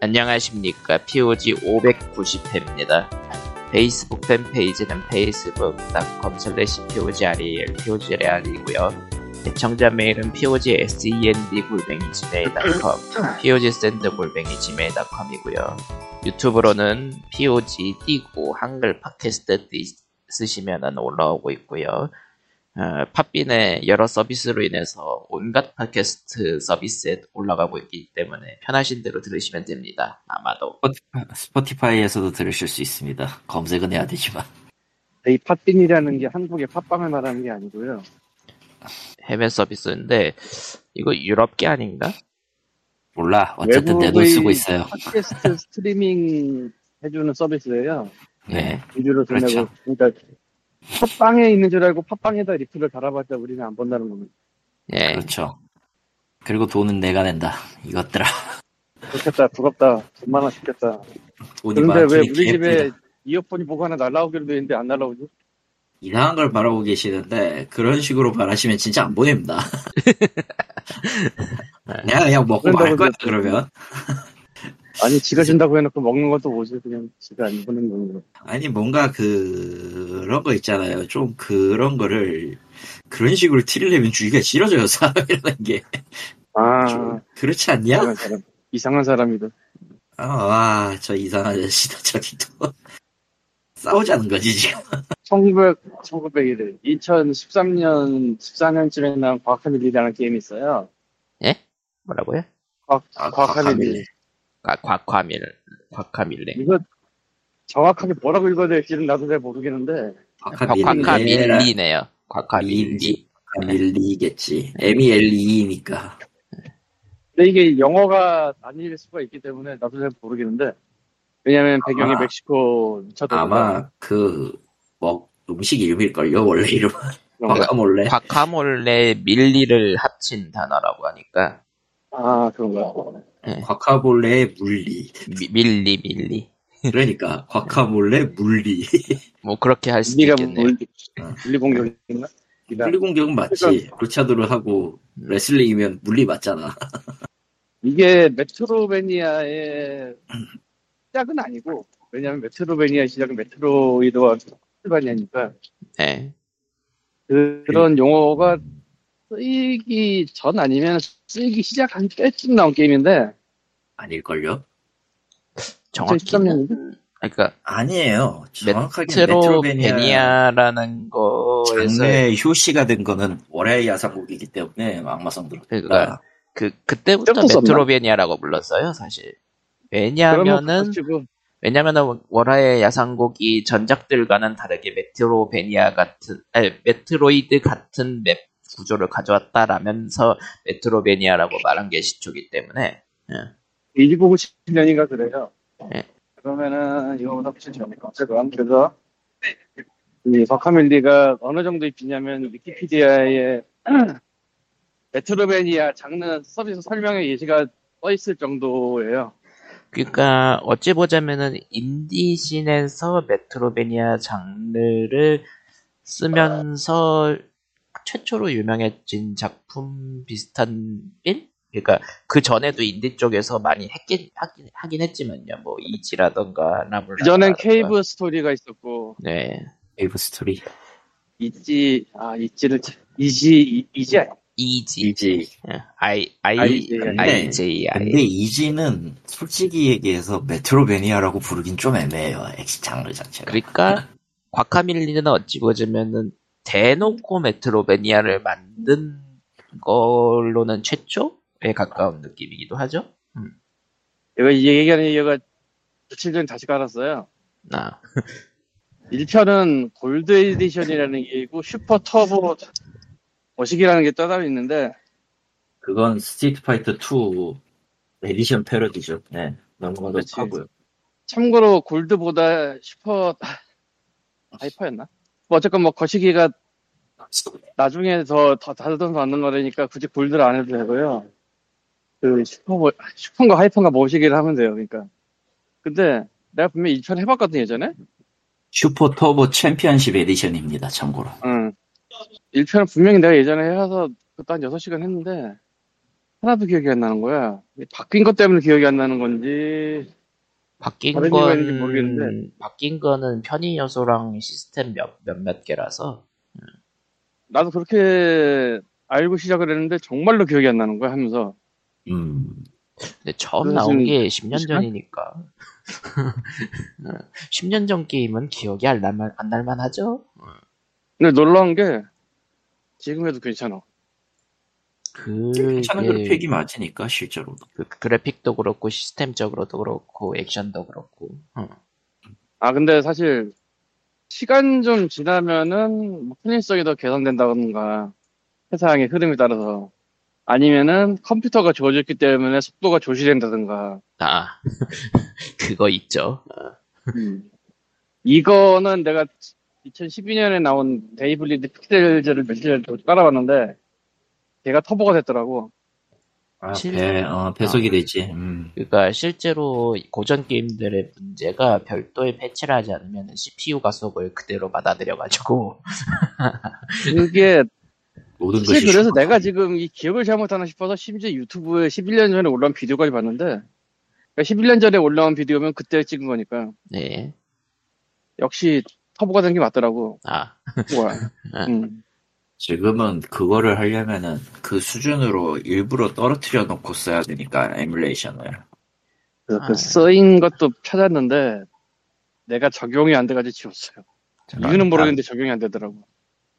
안녕하십니까. POG 590회입니다. 페이스북 팬페이지는 facebook.com slash POGREL, POGREL이고요. 애청자 메일은 POGSEND 골뱅이 gmail.com, POGSEND 골뱅이 gmail.com이고요. 유튜브로는 POG 띄고 한글 팟캐스트 쓰시면 올라오고 있고요. 어, 팟빈의 여러 서비스로 인해서 온갖 팟캐스트 서비스에 올라가고 있기 때문에 편하신 대로 들으시면 됩니다. 아마도. 스포티파이에서도 들으실 수 있습니다. 검색은 해야 되지만. 이 팟빈이라는 게 한국의 팟빵을 말하는 게 아니고요. 해외 서비스인데 이거 유럽 게 아닌가? 몰라. 어쨌든 내 돈 쓰고 있어요. 팟캐스트 스트리밍 해주는 서비스예요. 네. 유료로 돈 그렇죠. 그러니까 팟빵에 있는 줄 알고 팟빵에다 리플을 달아봤자 우리는 안 본다는 겁니다. 예. 그렇죠. 그리고 돈은 내가 낸다. 이것들아. 좋겠다, 부럽다, 돈 많아 죽겠다. 돈이 그런데 왜 우리 집에. 이어폰이 뭐가 하나 날라오기로 돼 있는데 안 날라오지? 이상한 걸 바라고 계시는데 그런 식으로 바라시면 진짜 안 보냅니다. 내가 그냥 먹고 말 거야 그러면. 아니, 지가 준다고 해놓고 먹는 것도 뭐지? 그냥 지가 안 보는 거는. 아니 뭔가 그런 거 있잖아요. 좀 그런 거를 그런 식으로 티를 주기가 싫어져요 사람이라는 게. 아, 좀 그렇지 않냐? 이상한 사람. 이상한 사람이다. 아, 와, 저 이상한 아저씨다, 저기도. 싸우자는 거지, 지금. 1900, 1900이래. 2013년, 14년쯤에 나온 과학하밀리라는 게임이 있어요. 예? 뭐라고요? 과학, 아, 과학하밀리. 과, 곽화밀, 곽화밀레. 이거 정확하게 뭐라고 읽어야 될지는 나도 잘 모르겠는데, 곽화밀리네요. 곽화밀리. 밀리. 밀리겠지. M-E-L-E니까. 근데 이게 영어가 아닐 수가 있기 때문에 나도 잘 모르겠는데, 왜냐면 배경이 아마- 멕시코 차도 아마, 그, 뭐, 음식 이름일걸요, 원래 이름은. 과카 몰래. 곽화몰레 밀리를 합친 단어라고 하니까 아, 그런가. 과카몰레 물리. 미- 밀리 밀리. 그러니까, 과카몰레 물리. 뭐 그렇게 할 수도 있겠네요. 물리, 어. 물리 공격인가? 물리 공격은 맞지. 루차도를 하고, 레슬링이면 물리 맞잖아. 이게 메트로베니아의 시작은 아니고, 왜냐면 메트로베니아의 시작은 메트로이드와 스바니아니까, 네. 그 런 용어가 쓰이기 전 아니면 쓰이기 시작한 때쯤 나온 게임인데, 아닐걸요? 정확히는 2013년인데? 그러니까 아니에요. 정확하게 Metroidvania Metroidvania라는 거에서 장르의 효시가 된 거는 월하의 야상곡이기 때문에 악마성 드라큘라. 그러니까 그 그때부터? Metroidvania라고 불렀어요, 사실. 왜냐면은 왜냐면은 월하의 야상곡이 전작들과는 다르게 Metroidvania 같은 아니 메트로이드 같은 map 구조를 가져왔다라면서 Metroidvania라고 말한 게 시초기 때문에 1997년인가 그래요. 네. 그러면은 이거보다 훨씬 전이니까 어쨌건 그래서 이 과카밀리가 어느 정도 입지냐면 위키피디아에 Metroidvania 장르 서비스 설명에 예시가 떠 있을 정도예요. 그러니까 어찌 보자면은 인디 scene에서 Metroidvania 장르를 쓰면서 최초로 유명해진 작품 비슷한 빌? 그러니까 그 전에도 인디 쪽에서 많이 했긴 하긴, 하긴 했지만요. 뭐 이지라던가 라블라. 그 전엔 케이브 스토리가 있었고 네. 웨이브 스토리. 있지 아 있지를 참- 이지 이- 이지 이지. 이지. 예, I IJ. I J 근데. 이지는 솔직히 얘기해서 메트로베니아라고 부르긴 좀 애매해요. 엑시 장르 자체가. 그러니까 과카밀리는 어찌 보자면은 대놓고 Metroidvania를 만든 걸로는 최초에 가까운 느낌이기도 하죠. 얘가 이 얘기하는 얘기가 며칠 전에 다시 깔았어요. 아, 1편은 Gold Edition이라는 게 있고 Super Turbo 머시기라는 게 따로 있는데 그건 스트리트 파이터 2 에디션 패러디죠. 네. 넘어가도록 그렇지. 하고요. 참고로 Gold보다 Super Hyper였나? 뭐 어쨌건 뭐 거시기가 나중에 더, 더 다르던 맞는 거라니까 굳이 Gold를 안 해도 되고요. 그 슈퍼, 뭐- Super인가 Hyper인가 모시기를 하면 돼요. 그러니까. 근데 내가 분명히 1편 해봤거든 예전에? Super Turbo Championship Edition입니다. 참고로. 응. 1편은 분명히 내가 예전에 해서 그때 한 6시간 했는데 하나도 기억이 안 나는 거야. 바뀐 것 때문에 기억이 안 나는 건지 바뀐 건 모르겠는데. 바뀐 거는 편의 요소랑 시스템 몇, 몇 몇 개라서 나도 그렇게 알고 시작을 했는데 정말로 기억이 안 나는 거야 하면서 음, 근데 처음 나온 게 10년 시간? 전이니까 10년 전 게임은 기억이 안 날만 안 날만 하죠. 근데 놀라운 게 지금 해도 괜찮아. 괜찮은 그게 그래픽이 맞으니까 실제로. 그 그래픽도 그렇고 시스템적으로도 그렇고 액션도 그렇고 어. 아 근데 사실 시간 좀 지나면은 뭐 편의성이 더 개선된다던가 세상의 흐름에 따라서 아니면은 컴퓨터가 좋아졌기 때문에 속도가 조시된다든가 아 그거 있죠. 어. 이거는 내가 2012년에 나온 They Bleed Pixels를 며칠 전에 깔아봤는데 걔가 터보가 됐더라고 아, 실- 배, 어, 배속이 되지. 음. 그러니까 실제로 고전 게임들의 문제가 별도의 패치를 하지 않으면 CPU 가속을 그대로 받아들여가지고 그게 모든 사실 것이. 그래서 내가 지금 이 기억을 잘못하나 싶어서 심지어 유튜브에 11년 전에 올라온 비디오까지 봤는데 그러니까 11년 전에 올라온 비디오면 그때 찍은 거니까 네. 역시 터보가 된 게 맞더라고 아 뭐야 음. 지금은 그거를 하려면은 그 수준으로 일부러 떨어뜨려 놓고 써야 되니까 에뮬레이션을. 그, 아. 그 쓰인 것도 찾았는데 내가 적용이 안 돼가지고 지웠어요 이유는 모르겠는데 적용이 안 되더라고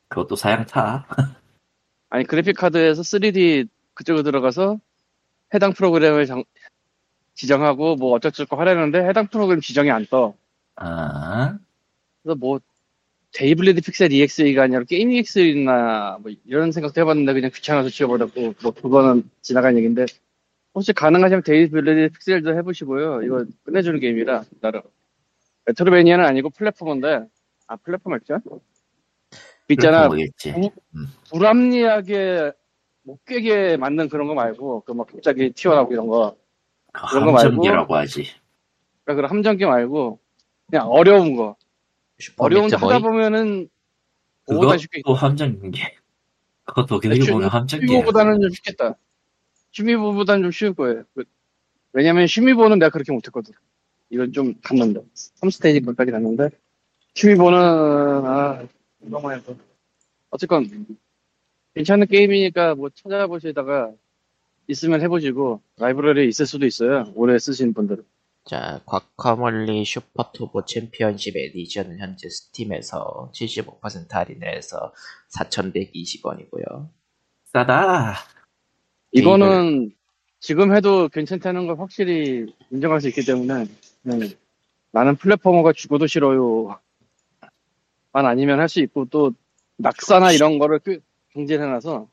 그것도 사양 타. 아니 그래픽 카드에서 3D 그쪽으로 들어가서 해당 프로그램을 정- 지정하고 뭐 어쩌고저쩌고 하려는데 해당 프로그램 지정이 안 떠. 아, 그래서 뭐 They Bleed Pixels EXE가 아니라 게임 EXE나 뭐 이런 생각도 해봤는데 그냥 귀찮아서 지워버렸고 뭐 그거는 지나간 얘기인데 혹시 가능하시면 They Bleed Pixels도 해보시고요. 이거 끝내주는 게임이라 나름 Metroidvania는 아니고 platformer인데 아 platformer 액션? 있잖아 뭐겠지. 어? 불합리하게 못 깨게 만든 그런 거 말고 그 막 갑자기 튀어나오고 이런 거 그런 거 말고? 함정기라고 하지. 그러니까 그런 함정기 말고 그냥 어려운 거 어려운 거 하다 보면은 그거보다 쉽게 그것도 함정기. 그것도 어떻게 보면 함정기. 슈미보다는 좀 쉽겠다. 슈미보보다는 좀 쉬울 거예요. 그- 왜냐면 슈미보는 내가 그렇게 못했거든. 이건 좀 갔는데 3스테이지 거까지 갔는데 슈미보는 아 너무 해서 어쨌건 괜찮은 게임이니까 뭐 찾아보시다가 있으면 해보시고 라이브러리에 있을 수도 있어요. 오래 쓰신 분들은 자 과카몰리 슈퍼투보 챔피언십 에디션은 현재 스팀에서 75% 할인을 해서 4,120원이고요. 싸다. 이거는 지금 해도 괜찮다는 걸 확실히 인정할 수 있기 때문에 네. 나는 platformer가 죽어도 싫어요 만 아니면 할 수 있고 또 낙사나 이런 거를 그 경제해놔서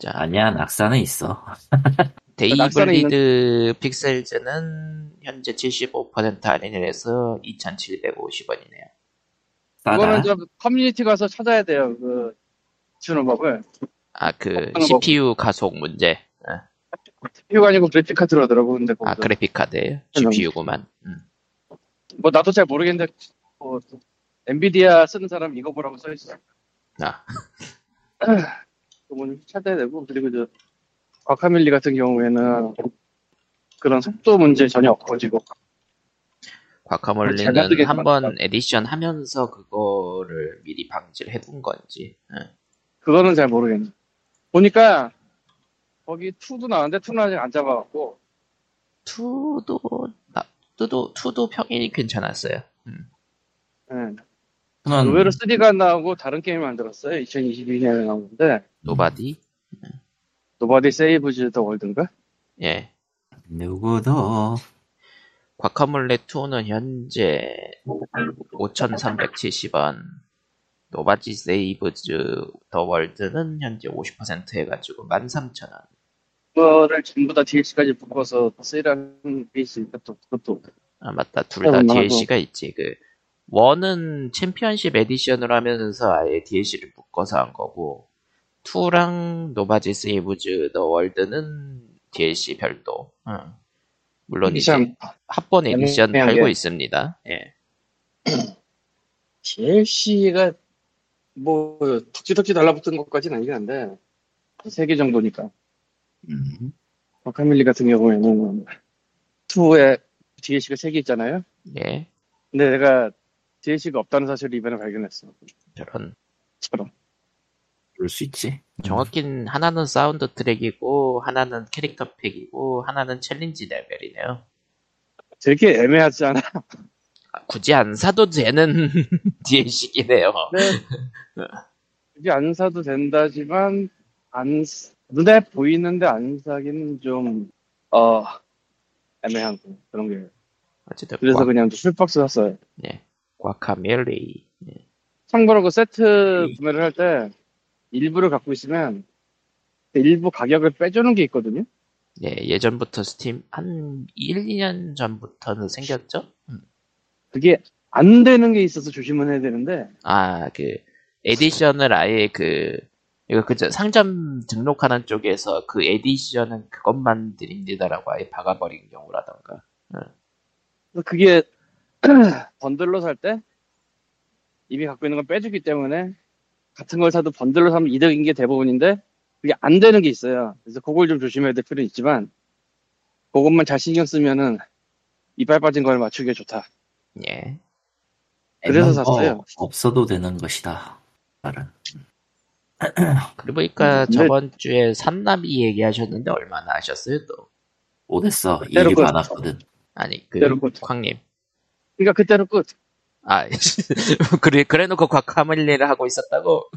자 아니야, 낙사는 있어. They Bleed Pixels는 현재 75% 할인을 해서 2,750원이네요. 싸다. 그거는 좀 커뮤니티 가서 찾아야 돼요 그 주는 법을 아 그? CPU 가속 문제. 아, CPU가 아니고 그래픽 카드라더라고 근데 아 거기서. 그래픽 카드예요. GPU구만. 음. 뭐 나도 잘 모르겠는데 뭐 엔비디아 쓰는 사람 이거 보라고 써 있어 아 그거 좀 찾아야 되고 그리고 저 Guacamelee 같은 경우에는 그런 속도 문제 전혀 없고 지금 잘 Guacamelee는 한번 만들었다. 에디션 하면서 그거를 미리 방지를 해둔 건지. 예. 그거는 잘 모르겠네 보니까 거기 2도 나왔는데 2는 아직 안 잡아갖고 2도 나, 2도 2도 평이 괜찮았어요. 음. 예. 저는 의외로 3가 안 나오고 다른 게임을 만들었어요 2022년에 나오는데 Nobody? No body Saves the World인가? 예. 누구도 Guacamelee 2는 현재 5,370원. Nobody Saves the World는 현재 50% 해가지고 13,000원. 그거를 전부 다 DLC까지 묶어서 세일하는 게 있으니까 또 그것도 아 맞다 둘 다 DLC가 있지 그 원은 Championship Edition으로 하면서 아예 DLC를 묶어서 한 거고 2랑 Nobody Saves the World는 DLC 별도 응. 물론 이제 참 합본 에디션 팔고 게- 있습니다 예. DLC가 뭐 덕지덕지 달라붙은 것까지는 아니긴 한데 세 개 정도니까 음. Guacamelee 같은 경우에는 2에 DLC가 3개 있잖아요. 예. 근데 내가 DLC가 없다는 사실을 이번에 발견했어. 저런. 처럼. 그럴 수 있지. 정확히는 하나는 사운드 트랙이고 하나는 캐릭터 팩이고 하나는 challenge level이네요. 되게 애매하지 않아? 아, 굳이 안 사도 되는 DLC이네요. 네. 굳이 안 사도 된다지만 안 쓰- 눈에 보이는데 안 사기는 좀 어, 애매한 거, 그런 게. 어쨌든 그래서 과, 그냥 풀박스 샀어요. 예. 과카멜리. 예. 참고로 그 세트 구매를 할 때 일부를 갖고 있으면 그 일부 가격을 빼주는 게 있거든요. 예, 예전부터 스팀 한 1, 2년 전부터는 생겼죠? 음. 그게 안 되는 게 있어서 조심은 해야 되는데 아, 그 에디션을 아예 그 이거 그저 상점 등록하는 쪽에서 그 에디션은 그것만 드립니다라고 아예 박아버린 경우라던가. 그래서 그게 번들로 살 때 이미 갖고 있는 건 빼주기 때문에 같은 걸 사도 번들로 사면 이득인 게 대부분인데 그게 안 되는 게 있어요. 그래서 그걸 좀 조심해야 될 필요는 있지만 그것만 잘 신경 쓰면은 이빨 빠진 걸 맞추기에 좋다. 예. 그래서 샀어요. 없어도 되는 것이다. 말은. 그리고 보니까 근데- 저번 주에 산나비 얘기하셨는데 얼마나 하셨어요 또? 못했어. 일이 끝. 많았거든. 아니 그. 광님. 그러니까 그때는 끝. 아 그래 그래 놓고 과카멜리를 하고 있었다고?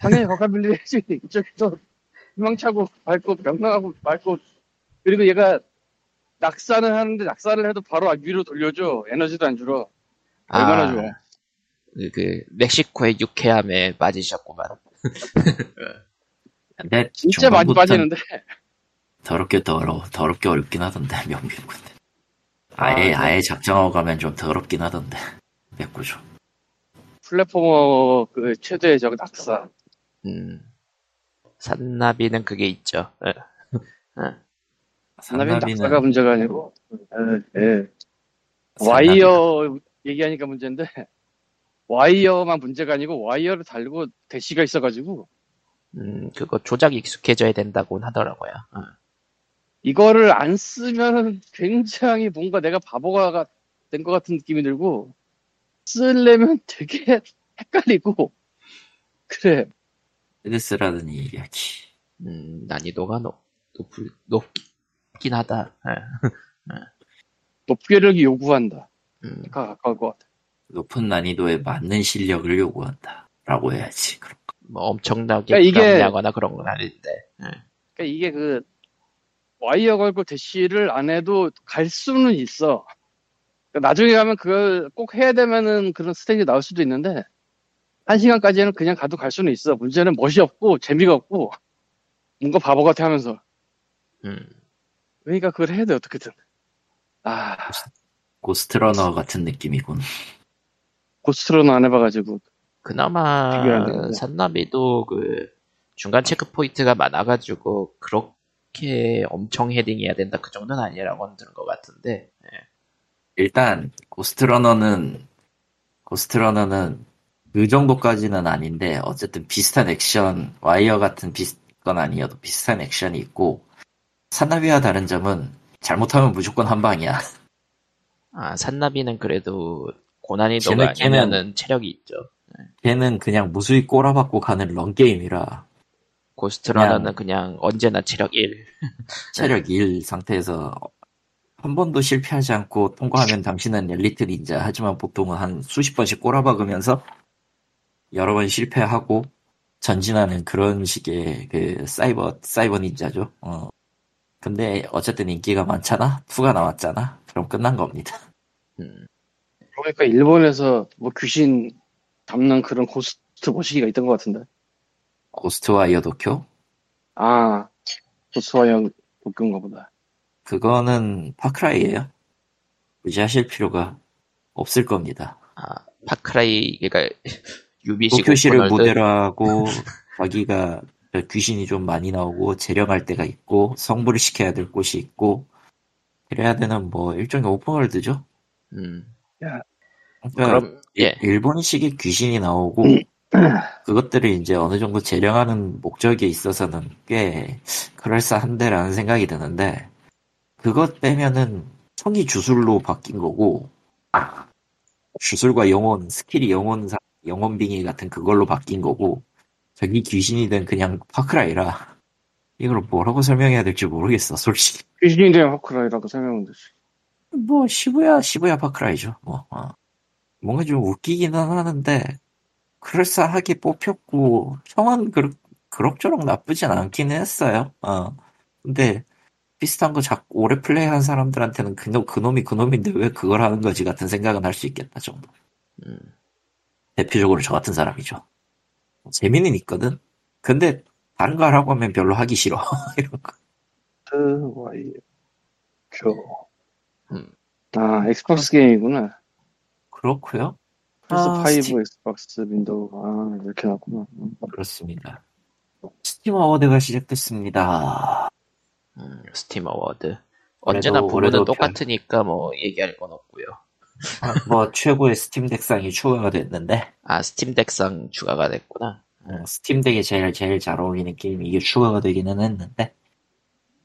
당연히 거카빌리 해지 이쪽에서 희망차고 밟고 명랑하고 밟고 그리고 얘가 낙산을 하는데 낙산을 해도 바로 위로 돌려줘 에너지도 안 줄어 얼마나 아, 좋아 그, 그 멕시코의 유쾌함에 빠지셨구만. 근데 진짜 많이 빠지는데 더럽게 더러워. 더럽게 어렵긴 하던데 명백군. 아예 아, 아예 작정하고 가면 좀 더럽긴 하던데. 맵 구조. platformer 그 최대의 적 낙사 음. 산나비는 그게 있죠. 예. 산나비는 산나비는 낙사가 문제가 아니고 예, 예. 와이어 얘기하니까 문제인데 와이어만 문제가 아니고 와이어를 달고 대시가 있어가지고 음, 그거 조작 익숙해져야 된다고 하더라고요. 어. 이거를 안 쓰면 굉장히 뭔가 내가 바보가 된 것 같은 느낌이 들고 쓰려면 되게 헷갈리고 그래 헤드스라더니 얘기하지. 음, 난이도가 높, 높, 높긴 하다. 예. 높게력이 요구한다 음, 가 가까울 것 같아 높은 난이도에 맞는 실력을 요구한다. 라고 해야지. 그럼. 뭐 엄청나게 그러니까 이게- 불합리하거나 그런 건 아닌데. 예. 그러니까 이게 그 와이어 걸고 대시를 안 해도 갈 수는 있어 그러니까 나중에 가면 그걸 꼭 해야 되면은 그런 스테이지 나올 수도 있는데 한 시간까지는 그냥 가도 갈 수는 있어 문제는 멋이 없고 재미가 없고 뭔가 바보 같아 하면서 음, 그러니까 그걸 해야 돼 어떻게든 아 고스트러너 같은 느낌이군. 고스트로는 안 해봐가지고 그나마. 산나비도 그 중간 checkpoint가 많아가지고 그렇게 엄청 헤딩해야 된다 그 정도는 아니라고 들은 것 같은데. 예. 일단 Ghostrunner는 Ghostrunner는 그 정도까지는 아닌데 어쨌든 비슷한 액션 와이어 같은 비슷 건 아니어도 비슷한 액션이 있고 산나비와 다른 점은 잘못하면 무조건 한 방이야. 아 산나비는 그래도 고난이도가 아니면은 체력이 있죠. 걔는 그냥 무수히 꼬라박고 가는 런 게임이라 고스트러너는 그냥 언제나 체력 1. 체력 1 상태에서 한 번도 실패하지 않고 통과하면 당신은 엘리트 닌자 하지만 보통은 한 수십 번씩 꼬라박으면서 여러 번 실패하고 전진하는 그런 식의 그 사이버 사이버 닌자죠. 어. 근데 어쨌든 인기가 많잖아. 2가 나왔잖아. 그럼 끝난 겁니다. 음, 그러니까 일본에서 뭐 귀신 잡는 그런 고스트 모시기가 있던 것 같은데 Ghostwire Tokyo 아 Ghostwire Tokyo인가 보다 그거는 Far Cry예요. 굳이 하실 필요가 없을 겁니다. 아 Far Cry 그러니까 유비식 도쿄시를? 모델로 하고 자기가 귀신이 좀 많이 나오고 제령할 때가 있고 성불을 시켜야 될 곳이 있고 그래야 되는 뭐 일종의 open world죠. 음, 그러니까 그럼 예. 일본식의 귀신이 나오고 그것들을 이제 어느 정도 제령하는 목적에 있어서는 꽤 그럴싸한데라는 생각이 드는데 그것 빼면은 총이 주술로 바뀐 거고 주술과 영혼 스킬이 영혼 영혼 빙의 같은 그걸로 바뀐 거고 저기 귀신이든 그냥 Far Cry라 이걸 뭐라고 설명해야 될지 모르겠어 솔직히 귀신이 된 호크라이라고 설명은 되지. 뭐 시부야 시부야 파크라이죠 뭐 어. 뭔가 좀 웃기기는 하는데 그럴싸하게 뽑혔고 평은 그렇, 그럭저럭 나쁘진 않긴 했어요 어. 근데 비슷한 거 자꾸 오래 플레이한 사람들한테는 그놈, 그놈이 그놈인데 왜 그걸 하는 거지 같은 생각은 할 수 있겠다 정도 음. 대표적으로 저 같은 사람이죠 재미는 있거든 근데 다른 거 하라고 하면 별로 하기 싫어 이런 거 그, 와이, 교. 음. 아, 엑스박스 게임이구나. 그렇고요 플스 아, 5, 스팀. 엑스박스, 윈도우. 아, 이렇게 나왔구나. 음. 그렇습니다 스팀 어워드가 시작됐습니다 음, 스팀 어워드. 언제나 올해도 똑같으니까 뭐 얘기할 건 없고요. 뭐 최고의 스팀 덱상이 추가가 됐는데 아 스팀 덱상 추가가 됐구나. 어, 스팀 덱에 제일 제일 잘 어울리는 게임이 이게 추가가 되기는 했는데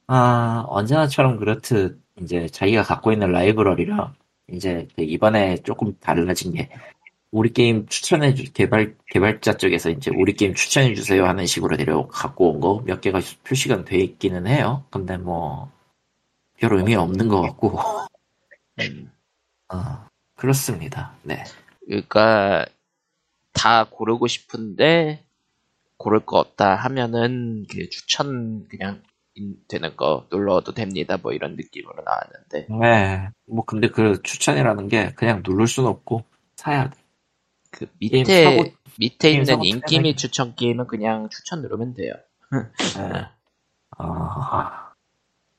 아 언제나처럼 그렇듯 이제 자기가 갖고 있는 라이브러리랑 이제 그 이번에 조금 달라진 게 우리 게임 추천해 주 개발 개발자 쪽에서 이제 우리 게임 추천해 주세요 하는 식으로 데려 갖고 온 거 몇 개가 표시가 돼 있기는 해요. 근데 뭐 별 의미 없는 것 같고 음, 어, 그렇습니다. 네. 그러니까 다 고르고 싶은데 고를 거 없다 하면은 그 추천 그냥 인- 되는 거 눌러도 됩니다. 뭐 이런 느낌으로 나왔는데 네. 뭐 근데 그 추천이라는 게 그냥 누를 수는 없고 사야 돼. 그 밑에 사고 밑에 있는 인기. 및 추천 게임은 그냥 추천 누르면 돼요. 네. 어,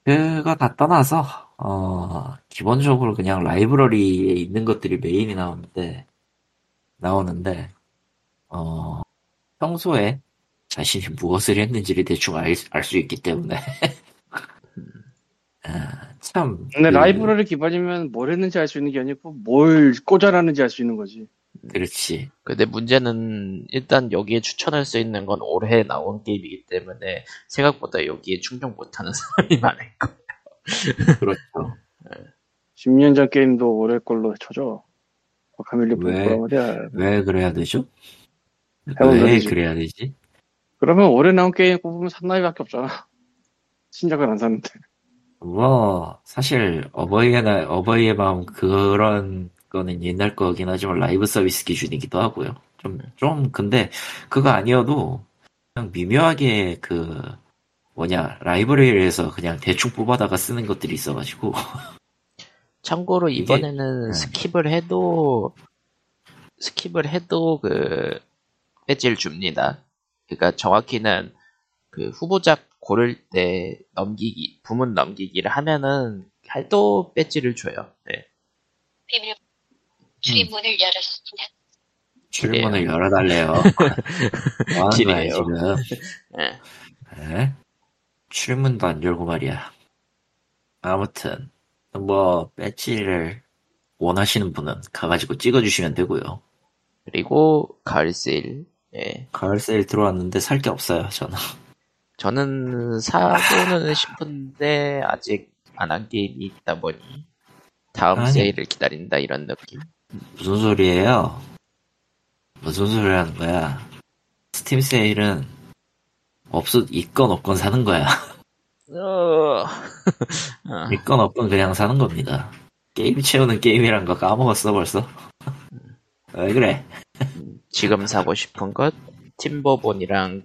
그거 다 떠나서 어, 기본적으로 그냥 라이브러리에 있는 것들이 메인이 나오는데 나오는데 어, 평소에 자신이 무엇을 했는지를 대충 알수 있기 때문에 아, 참 근데 그, 라이브러리 기반이면 뭘 했는지 알 수 있는 게 아니고 뭘 꽂아놨는지 알 수 있는 거지. 그렇지 근데 문제는 일단 여기에 추천할 수 있는 건 올해 나온 게임이기 때문에 생각보다 여기에 충족 못하는 사람이 많을 거. 그렇죠 10년 전 게임도 올해 걸로 쳐줘. 카밀리 왜? 볼거란 말이야. 왜 그래야 되죠? 왜. 그래야 되지? 그러면 올해 나온 게임 꼽으면 산나이밖에 없잖아. 신작을 안 샀는데. 뭐 사실 어버이의 날 어버이의 마음 그런 거는 옛날 거긴 하지만 라이브 서비스 기준이기도 하고요. 좀 좀 근데 그거 아니어도 그냥 미묘하게 그 뭐냐 라이브러리에서 그냥 대충 뽑아다가 쓰는 것들이 있어가지고 참고로 이게- 이번에는 네. skip을 해도 skip을 해도 그 배지를 줍니다. 그러니까 정확히는 그 후보작 고를 때 넘기기 부문 넘기기를 하면은 해도 배지를 줘요. 네. 비밀 출입문을 열었습니다. 출문을 열어달래요. 뭐 하는 거야 기네요. 지금? 네. 네? 출문도 안 열고 말이야. 아무튼 뭐 배지를 원하시는 분은 가가지고 찍어주시면 되고요. 그리고 가을 세일. 예. 가을 세일 들어왔는데 살 게 없어요, 저는. 저는 사고는 싶은데 아직 안 한 게임이 있다 보니 다음 아니. 세일을 기다린다 이런 느낌. 무슨 소리예요? 무슨 소리 하는 거야? 스팀 세일은 없어, 있건 없건 사는 거야. 어... 어, 있건 없건 그냥 사는 겁니다. 게임 채우는 게임이란 거 까먹었어, 벌써? 왜 그래? 지금 사고 싶은 것 팀버본이랑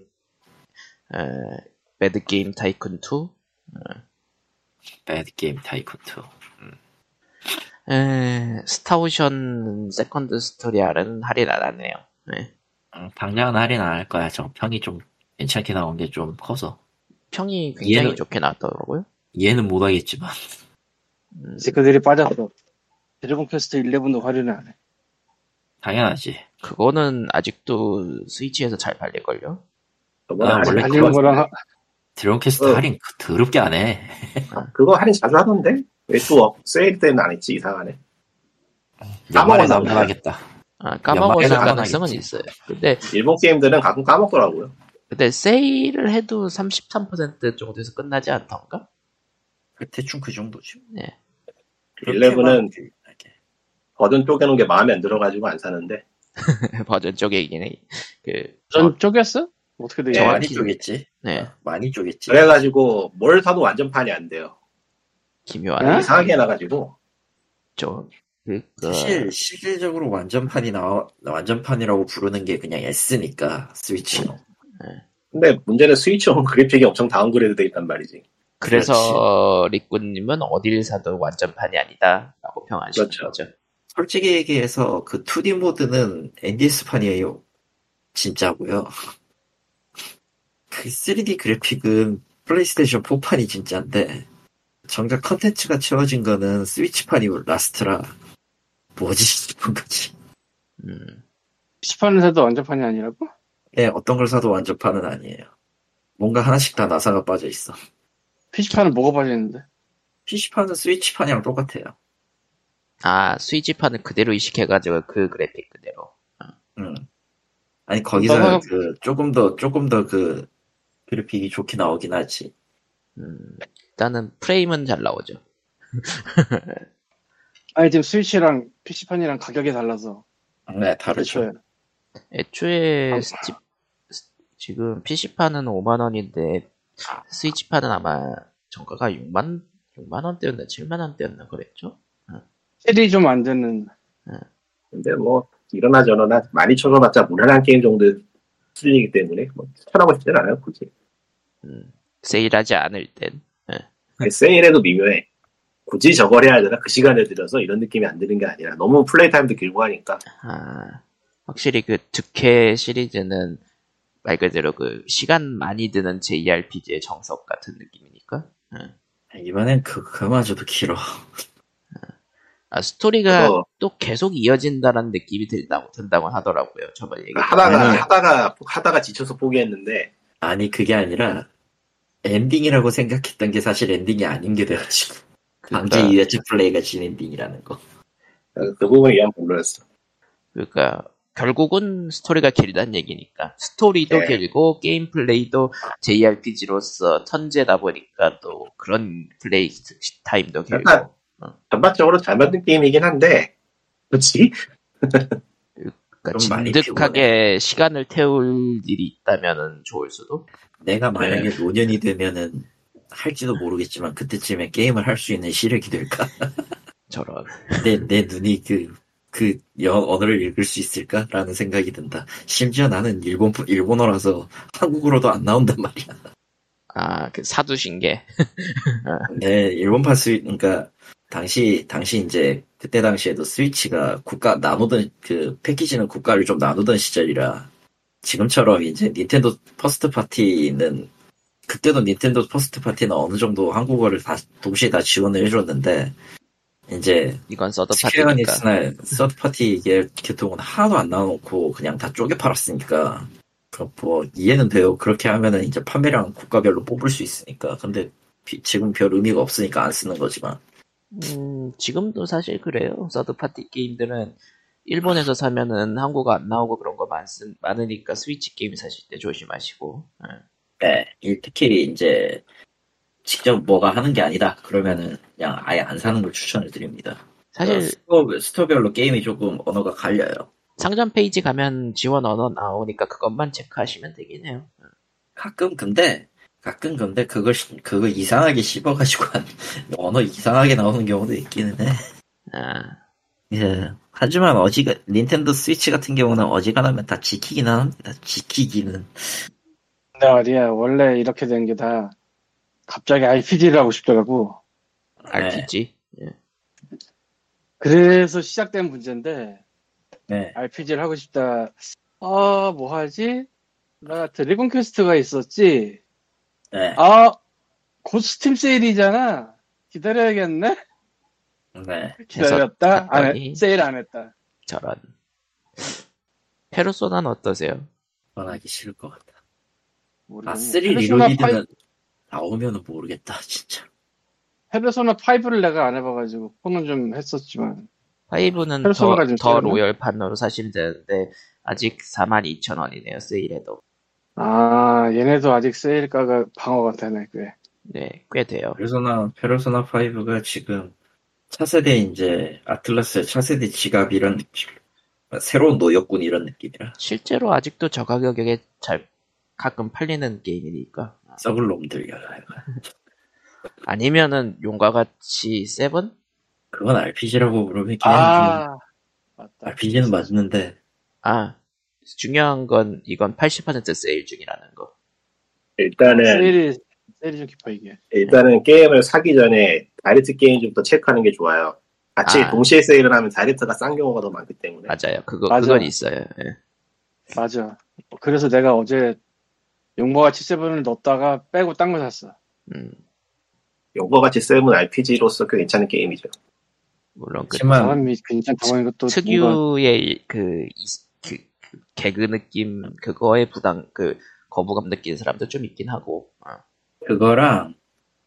에, 매드 게임 타이쿤 2. 매드 게임 타이쿤 2. 에, 스타오션 세컨드 스토리 R은 할인 안 하네요. 네. 음, 당장은 할인 안 할 거야. 저 평이 좀 괜찮게 나온 게 좀 커서. 평이 굉장히 얘는- 좋게 나왔더라고요. 이해는 못 하겠지만. 음, 이제 그들이 빠졌어. 드래곤 퀘스트 11도 할인을 안 해. 당연하지. 그거는 아직도 스위치에서 잘 팔릴걸요? 아, 할인 원래 그거- 거랑 하- 드래곤 퀘스트 어. 할인 그 더럽게 안 해. 하던데? 그거 할인 자주 하던데? 왜 또 세일 때는 안 했지? 이상하네. 까먹었나 보다. 나가겠다. 아, 까먹을 연말에는 가능성은 하겠지. 있어요. 근데 일본 게임들은 가끔 까먹더라고요. 근데 세일을 해도 33% 정도에서 끝나지 않던가? 그 대충 그 정도죠. 네. 일레븐은 그렇게만 이렇게. 버든 쪼개놓은 게 마음에 안 들어가지고 안 사는데 버전 쪽이긴 해. 그, 전 쪼갰어? 어떻게 되게 네. 많이 쪼겠지. 네, 어, 많이 쪼겠지. 그래가지고 뭘 사도 완전판이 안 돼요. 기묘한. 네? 이상하게 해놔가지고 좀, 그, 그, 사실 실질적으로 완전판이 나와 완전판이라고 부르는 게 그냥 S니까 스위치는. 근데 문제는 스위치용 그래픽이 엄청 downgrade 돼 있단 말이지. 그래서 리꾸님은 어딜 사도 완전판이 아니다. 라고 평하시는 그렇죠. 거죠. 솔직히 얘기해서 그 2D 모드는 NDS판이에요. 진짜고요. 그 3D 그래픽은 플레이스테이션 4판이 진짜인데 정작 컨텐츠가 채워진 거는 스위치판이 last라 뭐지 싶은 거지. 음, PC판을 사도 완전판이 아니라고? 예, 어떤 걸 사도 완전판은 아니에요. 뭔가 하나씩 다 나사가 빠져 있어. PC판은 뭐가 빠져 있는데? PC판은 스위치판이랑 똑같아요. 아, 스위치판을 그대로 이식해가지고 그 그래픽 그대로. 음. 아니 거기서 너가- 그 조금 더 조금 더 그 그래픽이 좋게 나오긴 하지. 음, 일단은 프레임은 잘 나오죠. 아니 지금 스위치랑 PC판이랑 가격이 달라서 네, 다르죠. 애초에 애초에 아. 스티, 스- 지금 PC판은 5만 원인데, 스위치판은 아마 정가가 6만, 6만 원대였나, 7만 원대였나 그랬죠? 셀이 좀안 되는 근데 뭐 이러나 저러나 많이 쳐서봤자 무난한 게임 정도 수준이기 때문에 뭐 쳐다보고 싶진 않아요 굳이. 음, 세일하지 않을 땐. 세일해도 미묘해. 굳이 저걸 해야 되나 그 시간에 들여서 이런 느낌이 안 드는 게 아니라 너무 플레이 타임도 길고 하니까 아, 확실히 그 득회 시리즈는 말 그대로 그 시간 많이 드는 JRPG의 정석 같은 느낌이니까. 음. 이번엔 그 그마저도 길어. 아, 스토리가 그거- 또 계속 이어진다는 느낌이 든다고, 든다고 하더라고요. 저번 얘기. 하다가 아니. 하다가 하다가 지쳐서 포기했는데 아니 그게 아니라 엔딩이라고 생각했던 게 사실 엔딩이 아닌 게 돼가지고 방지 그러니까, 2회차 플레이가 진 엔딩이라는 거. 그 부분이 영 별로였어. 그러니까 결국은 스토리가 길다는 얘기니까 스토리도 네. 길고 게임 플레이도 JRPG로서 턴제다 보니까 또 그런 플레이 타임도 길고 전반적으로 잘 만든 게임이긴 한데 그렇지 그러니까 진득하게 시간을 태울 일이 있다면은 좋을 수도 내가 만약에 네. 노년이 되면은 할지도 모르겠지만 그때쯤에 게임을 할 수 있는 시력이 될까? 저런 내, 내 눈이 그, 그, 여, 언어를 읽을 수 있을까 라는 생각이 든다. 심지어 나는 일본, 일본어라서 한국어로도 안 나온단 말이야. 아 그 사두신 게 네, 일본판 스위, 그러니까, 당시, 당시 이제, 그때 당시에도 스위치가 국가, 나누던, 그, 패키지는 국가를 좀 나누던 시절이라, 지금처럼 이제 닌텐도 first party는, 그때도 닌텐도 first party는 어느 정도 한국어를 다, 동시에 다 지원을 해줬는데, 이제, 이건 third party니까 스퀘어 에닉스나 third party 이게 교통은 하나도 안 나눠놓고 그냥 다 쪼개 팔았으니까 그뭐 이해는 돼요. 그렇게 하면은 이제 판매량 국가별로 뽑을 수 있으니까. 근데 비- 지금 별 의미가 없으니까 안 쓰는 거지만. 음, 지금도 사실 그래요. third party 게임들은 일본에서 사면은 한국어 안 나오고 그런 거 많, 많으니까 스위치 게임 사실 때 조심하시고. 예. 네, 이 특히 이제 직접 뭐가 하는 게 아니다. 그러면은 그냥 아예 안 사는 걸 추천을 드립니다. 사실 스토어, 스토어별로 게임이 조금 언어가 갈려요. 상점 페이지 가면 지원 언어 나오니까 그것만 체크하시면 되긴 해요. 가끔 근데 가끔 근데 그걸 시- 그거 이상하게 씹어가지고 한- 언어 이상하게 나오는 경우도 있기는 해. 아, 예. 하지만 어지가 닌텐도 스위치 같은 경우는 어지간하면 다 지키기는 합니다. 지키기는. 근데 말이야 원래 이렇게 된 게 다 갑자기 RPG를 하고 싶더라고 RPG. 예. 그래서 시작된 문제인데 네. RPG를 하고 싶다 아 뭐 하지? 나 드래곤 퀘스트가 있었지 네. 아, 곧 스팀 세일이잖아. 기다려야겠네? 네. 기다렸다? 안. 했, 세일 안 했다. 저런. 페르소나는 어떠세요? 전하기 싫을 것 같다. 모르겠네. 아, 3 페르소나 리로디드는 나오면은 모르겠다, 진짜. 페르소나 5를 내가 안 해봐가지고, 폰은 좀 했었지만. 5는 더, 더? 로열 판으로 사실 되는데 아직 42,000원이네요 세일해도 아 얘네도 아직 세일가가 방어가 되네 꽤. 네 꽤 돼요 페르소나, 페르소나 5가 지금 차세대 이제 아틀라스 차세대 지갑 이런 느낌. 새로운 노역군 이런 느낌이라. 실제로 아직도 저 가격에 잘 가끔 팔리는 게임이니까 썩을 놈들이야. 아니면은 용과 같이 seven? 그건 RPG라고 부르면 그냥 아 맞다. RPG는 맞는데 아 중요한 건 이건 80% 세일 중이라는 거 일단은 세일이 세일이 좀 깊어 이게. 일단은 게임을 사기 전에 다이렉트 게임즈부터 체크하는 게 좋아요. 같이 아. 동시에 세일을 하면 다이렉트가 싼 경우가 더 많기 때문에. 맞아요 그거 맞아. 그건 있어요 예. 맞아. 그래서 내가 어제 용과 같이 seven을 넣었다가 빼고 딴 거 샀어. 음, 용과 같이 seven RPG로서 꽤 괜찮은 게임이죠. 물론 그 하지만 사람이 괜찮다고 하는 것도 특유의 그 개그 느낌 그거에 부담 그 거부감 느끼는 사람도 좀 있긴 하고 어. 그거랑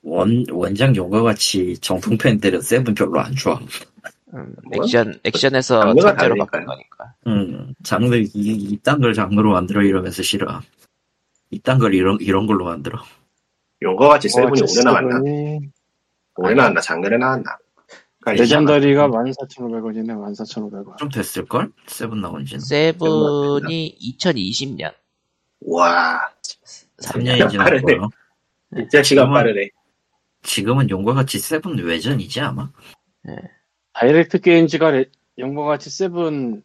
원, 원작 용과 같이 정통 팬들은 seven 별로 안 좋아. 음, 뭐? 액션 액션에서 턴제로. 바꾼 거니까 음, 장르, 이, 이딴 걸 장르로 만들어 이러면서 싫어. 이딴 걸 이런, 이런 걸로 만들어. 용과 같이 seven이 올해 나왔나? 올해 나왔나? 작년에 나왔나? 그러니까 legendary가 14,500원이네 14,500원. 좀 됐을걸? seven 나온 지는. seven이 2020년 와 3년이 빠르네. 지났고요. 진짜 시간 그러면- 빠르네. 지금은 용과 같이 seven 외전이지 아마? 다이렉트 게임즈가 레- 용과 같이 seven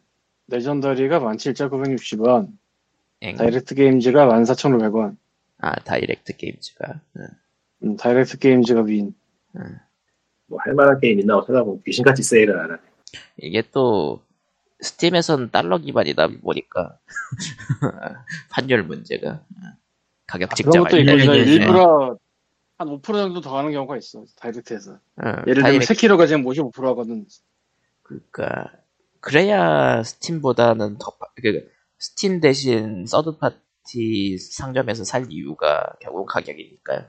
legendary가 17,960원. 엥. 다이렉트 게임즈가 14,500원. 아 다이렉트 게임즈가 응. 음, 다이렉트 게임즈가 win. 뭐 할만한 게임 있나 찾아보면 귀신같이 세일을 안 하네. 이게 또 스팀에선 달러 기반이다 보니까 환율 문제가 응. 가격 그런 것도. 이제 예, 예, 예. 일부러 한 5% 정도 더 하는 경우가 있어. 다이렉트에서. 응, 예를 들면 다이렉트 세키로가 지금 55% 하거든. 그러니까 그래야 스팀보다는 더 파- 그 스팀 대신 third party 상점에서 살 이유가 결국 가격이니까요.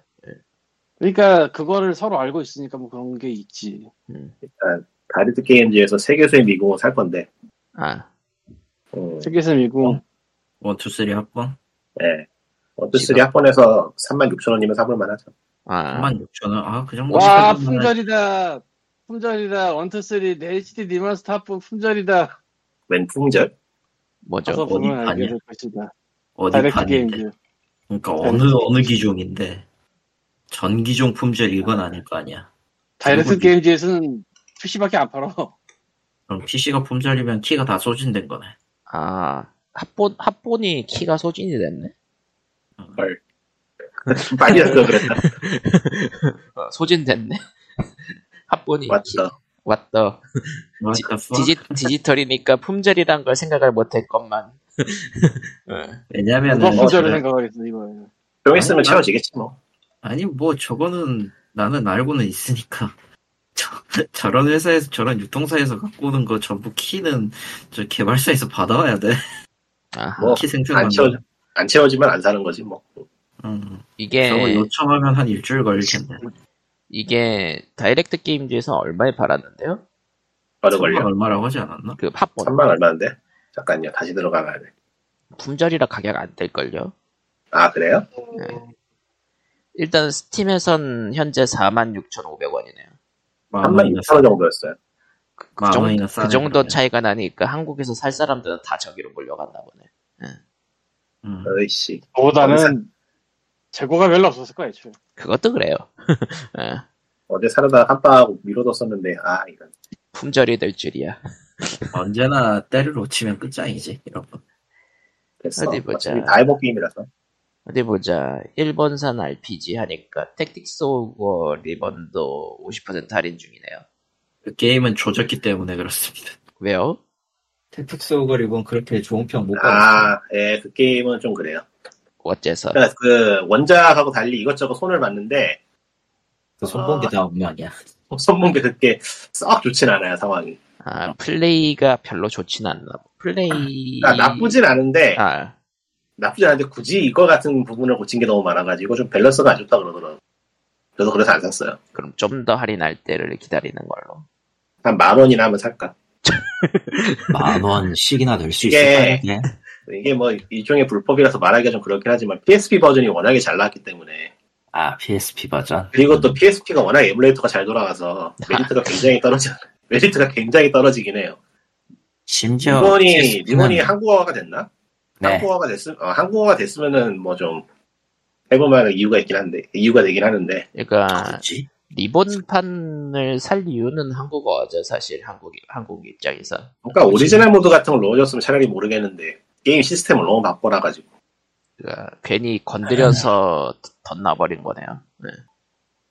그러니까 그거를 서로 알고 있으니까 뭐 그런 게 있지. 음. 다이렉트 게임즈에서 세계수의 미궁을 살 건데. 아 음, 세계수의 미궁 one, two, three 합본? 네. one two three 합본에서 36,000원이면 사볼 만 하죠. 아, 36,000원? 아, 그 정도 와 품절이다. 품절이다. one two three HD remaster 합본 품절이다. 웬 품절? 뭐죠? 어디 판이야? 어디 판인데. 게임즈. 그러니까 어느, 게임즈. 어느 기종인데. 전 기종 품절 이건 아닐 거 아니야. 다이렉트 그리고- 게임즈에서는 PC밖에 안 팔아. 그럼 PC가 품절이면 키가 다 소진된 거네. 아 합본 합본이 키가 소진이 됐네. 헐. 많이 했어, 그랬다. 어, 소진됐네. 합본이. 왔다. What 디, the fuck? 디지, 디지털이니까 품절이란 걸 생각을 못했건만. 어, 왜냐면은 누가 품절을 저- 생각을 했어 이거. 좀 있으면 채워지겠지, 뭐. 아니 뭐 저거는 나는 알고는 있으니까 저, 저런 회사에서 저런 유통사에서 갖고 오는 거 전부 키는 저 개발사에서 받아와야 돼. 아하. 뭐, 키 생성하는 안 채워, 거. 안 채워지면 안 사는 거지, 뭐. 음, 이게 저거 요청하면 한 일주일 걸릴 텐데. 이게 다이렉트 게임즈에서 얼마에 팔았는데요? 걸려. 얼마라고 하지 않았나? 그 합본 3만 얼마인데? 잠깐요, 다시 들어가봐야 돼. 품절이라 가격 안 될걸요? 아, 그래요? 일단 스팀에선 현재 46,500원이네요. 만 3만 원이나 6천 원 정도였어요. 그, 만 정, 그 정도. 차이가 나니까 한국에서 살 사람들은 다 저기로 몰려갔나 보네. 음. 어이씨. 그보다는 재고가 별로 없었을 거야 애초에. 그것도 그래요. 어, 어제 사려다 한바하고 미뤄뒀었는데, 아, 이건. 품절이 될 줄이야. 언제나 때를 놓치면 끝장이지 이런 거. 됐어. 어디 보자. 어차피 다 해본 게임이라서. 어디 보자. 일본산 RPG 하니까 택틱스 오버 리본도 50% 할인 중이네요. 그 게임은 조졌기 때문에 그렇습니다. 왜요? 택틱스 오거리본 그렇게 좋은 평 못 받았어요. 아, 예, 그 게임은 좀 그래요. 어째서? 그러니까 그 원작하고 달리 이것저것 손을 봤는데, 그 손본 게 다 엉망이야. 손본 게 그렇게 썩 좋진 않아요, 상황이. 아, 플레이가 별로 좋진 않나. 플레이. 그러니까 나쁘진 않은데, 아, 나쁘지 않은데 굳이 이거 같은 부분을 고친 게 너무 많아가지고 좀 밸런스가 안 좋다 그러더라고요. 그래서 그래서 안 샀어요. 그럼 좀 더 할인할 때를 기다리는 걸로. 한 만 원이나 하면 살까? 만 원씩이나 될수 이게- 있을까요? 이게? 이게 뭐 일종의 불법이라서 말하기가 좀 그렇긴 하지만 PSP 버전이 워낙에 잘 나왔기 때문에 아 PSP 버전. 그리고 또 PSP가 워낙 에뮬레이터가 잘 돌아가서 메리트가 굉장히 떨어져 메리트가 굉장히 떨어지긴 해요. 심지어 리본이 PSP 는 리본이 한국어가 됐나? 네. 한국어가 됐으 어, 한국어가 됐으면은 뭐 좀 해볼만한 이유가 있긴 한데 이유가 되긴 하는데 그러니까 그렇지. reborn판을 살 이유는 한국어죠 사실 한국 한국 입장에서. 그러니까 그치. 오리지널 모드 같은 걸 넣어줬으면 차라리 모르겠는데 게임 시스템을 너무 바꿔놔 가지고 그러니까 괜히 건드려서 덧나버린 거네요. 네.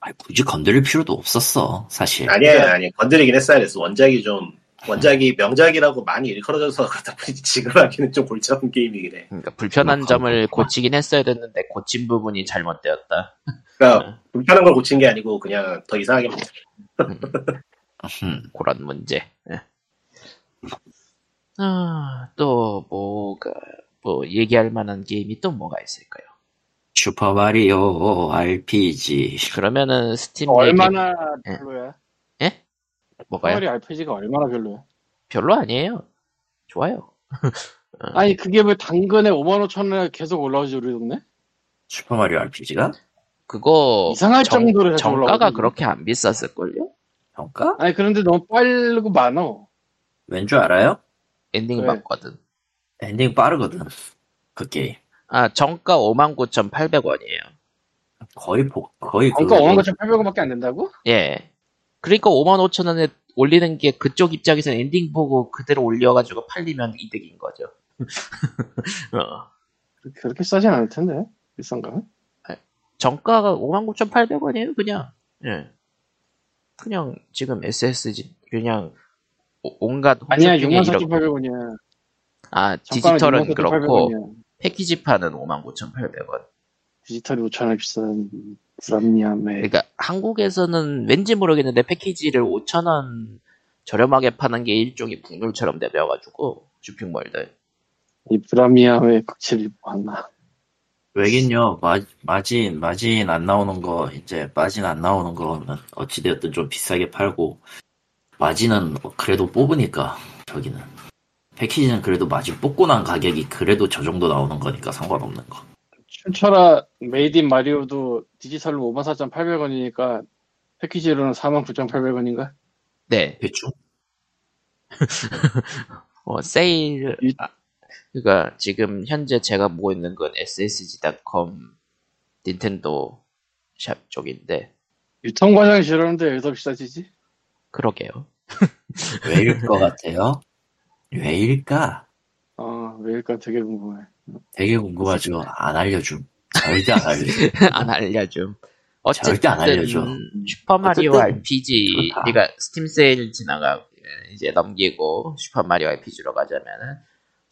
아니, 굳이 건드릴 필요도 없었어 사실. 아니야 아니 건드리긴 했어야 됐어 원작이 좀 원작이 명작이라고 많이 일컬어져서 그렇다 보니 지금 하기는 좀 골치 아픈 게임이긴 해 그러니까 불편한. 점을 고치긴 했어야 됐는데 고친 부분이 잘못되었다. 그러니까 불편한 걸 고친 게 아니고 그냥 더 이상하게 만들 음, 그런 문제. 예. 아, 또 뭐가 뭐 얘기할 만한 게임이 또 뭐가 있을까요? 슈퍼 마리오 RPG. 그러면은 스팀 얼마나 예. 별로야? 뭐가요? 마리오 RPG가 얼마나 별로야? 별로 아니에요. 좋아요. 아니 그게 왜 당근에 5만 5천 원에 계속 올라오지 우리 동네? 슈퍼 마리오 RPG가 그거 이상할 정, 정도로 정가가 올라오거든요. 그렇게 안 비쌌을걸요? 평가? 아니 그런데 너무 빠르고 많어. 왠 줄 알아요? 엔딩 왜? 봤거든. 엔딩 빠르거든. 그 게임. 아, 정가 59,800원이에요. 거의 복, 거의 그 5만 9천 8백원밖에 안 된다고? 예. 그러니까 55,000원에 올리는 게 그쪽 입장에서 엔딩 보고 그대로 올려가지고 팔리면 이득인 거죠. 어. 그렇게- 싸진 않을 텐데 비싼가? 정가가 59,800원이에요, 그냥. 예. 그냥 지금 SSG, 그냥 오- 온갖 아니야 홈쇼핑에 6만 이렇게- 4,800원이야. 아, 디지털은 그렇고, 800원이야. 패키지판은 59,800원. 디지털이 5천 원 비싼 불합리함에 그러니까 한국에서는 왠지 모르겠는데 패키지를 5,000원 저렴하게 파는 게 일종의 국룰처럼 되어가지고, 쇼핑몰들. 이 불합리함의 극치를 봤나? 왜긴요, 마, 마진, 마진 안 나오는 거, 이제, 마진 안 나오는 거는 어찌되었든 좀 비싸게 팔고, 마진은 그래도 뽑으니까, 저기는. 패키지는 그래도 마진 뽑고 난 가격이 그래도 저 정도 나오는 거니까 상관없는 거. 춤춰라 made in 와리오도 디지털로 5만 4,800원이니까 패키지로는 4만 9,800원인가? 네. 대충? 어, 세일, 이- 아, 그니까 지금 현재 제가 보고 있는 건 ssg.com 닌텐도 샵 쪽인데, 유통 과정이 지르는데 왜 더 비싸지지? 그러게요. 왜일 것 같아요? 왜일까? 어, 왜일까 되게 궁금해. 되게 궁금하죠. 안 알려줌. 절대 안 알려줌. 안 알려줌. 어쨌든 절대 안 알려줘. 슈퍼마리오 RPG, 그렇다. 그러니까 스팀 세일 지나가 이제 넘기고 슈퍼마리오 RPG로 가자면은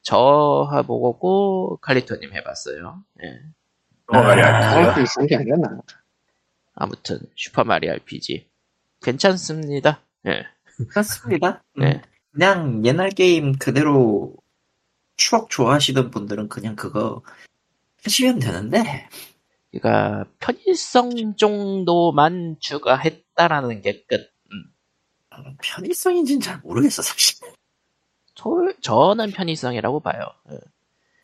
저하보고 칼리토님 해봤어요. 예. 아, 게. 아무튼 슈퍼마리오 RPG 괜찮습니다. 예. 그렇습니다. 네. 그냥 옛날 게임 그대로 추억 좋아하시던 분들은 그냥 그거 하시면 되는데, 그러니까 편의성 정도만 추가했다라는 게 끝. 음. 편의성인지는 잘 모르겠어, 사실. 저, 저는 편의성이라고 봐요. 예.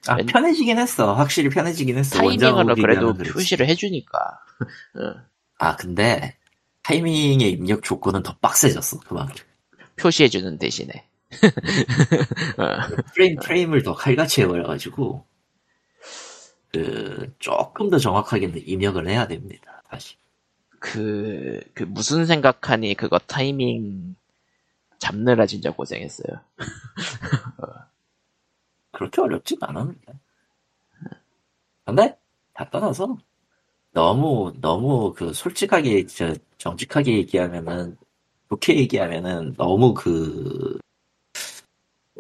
아, 왠- 편해지긴 했어. 확실히 편해지긴 했어. 타이밍으로 그래도. 표시를 해주니까. 예. 아, 근데, 타이밍의 입력 조건은 더 빡세졌어, 그만큼. 표시해주는 대신에. 어. 프레임, 프레임을 더 칼같이 해버려가지고, 그, 조금 더 정확하게 입력을 해야 됩니다, 다시. 그, 그 무슨 생각하니 그거 타이밍 잡느라 진짜 고생했어요. 그렇게 어렵진 않았는데. 근데, 다 떠나서, 너무, 너무 그, 솔직하게, 저, 정직하게 얘기하면은, 좋게 얘기하면은, 너무 그,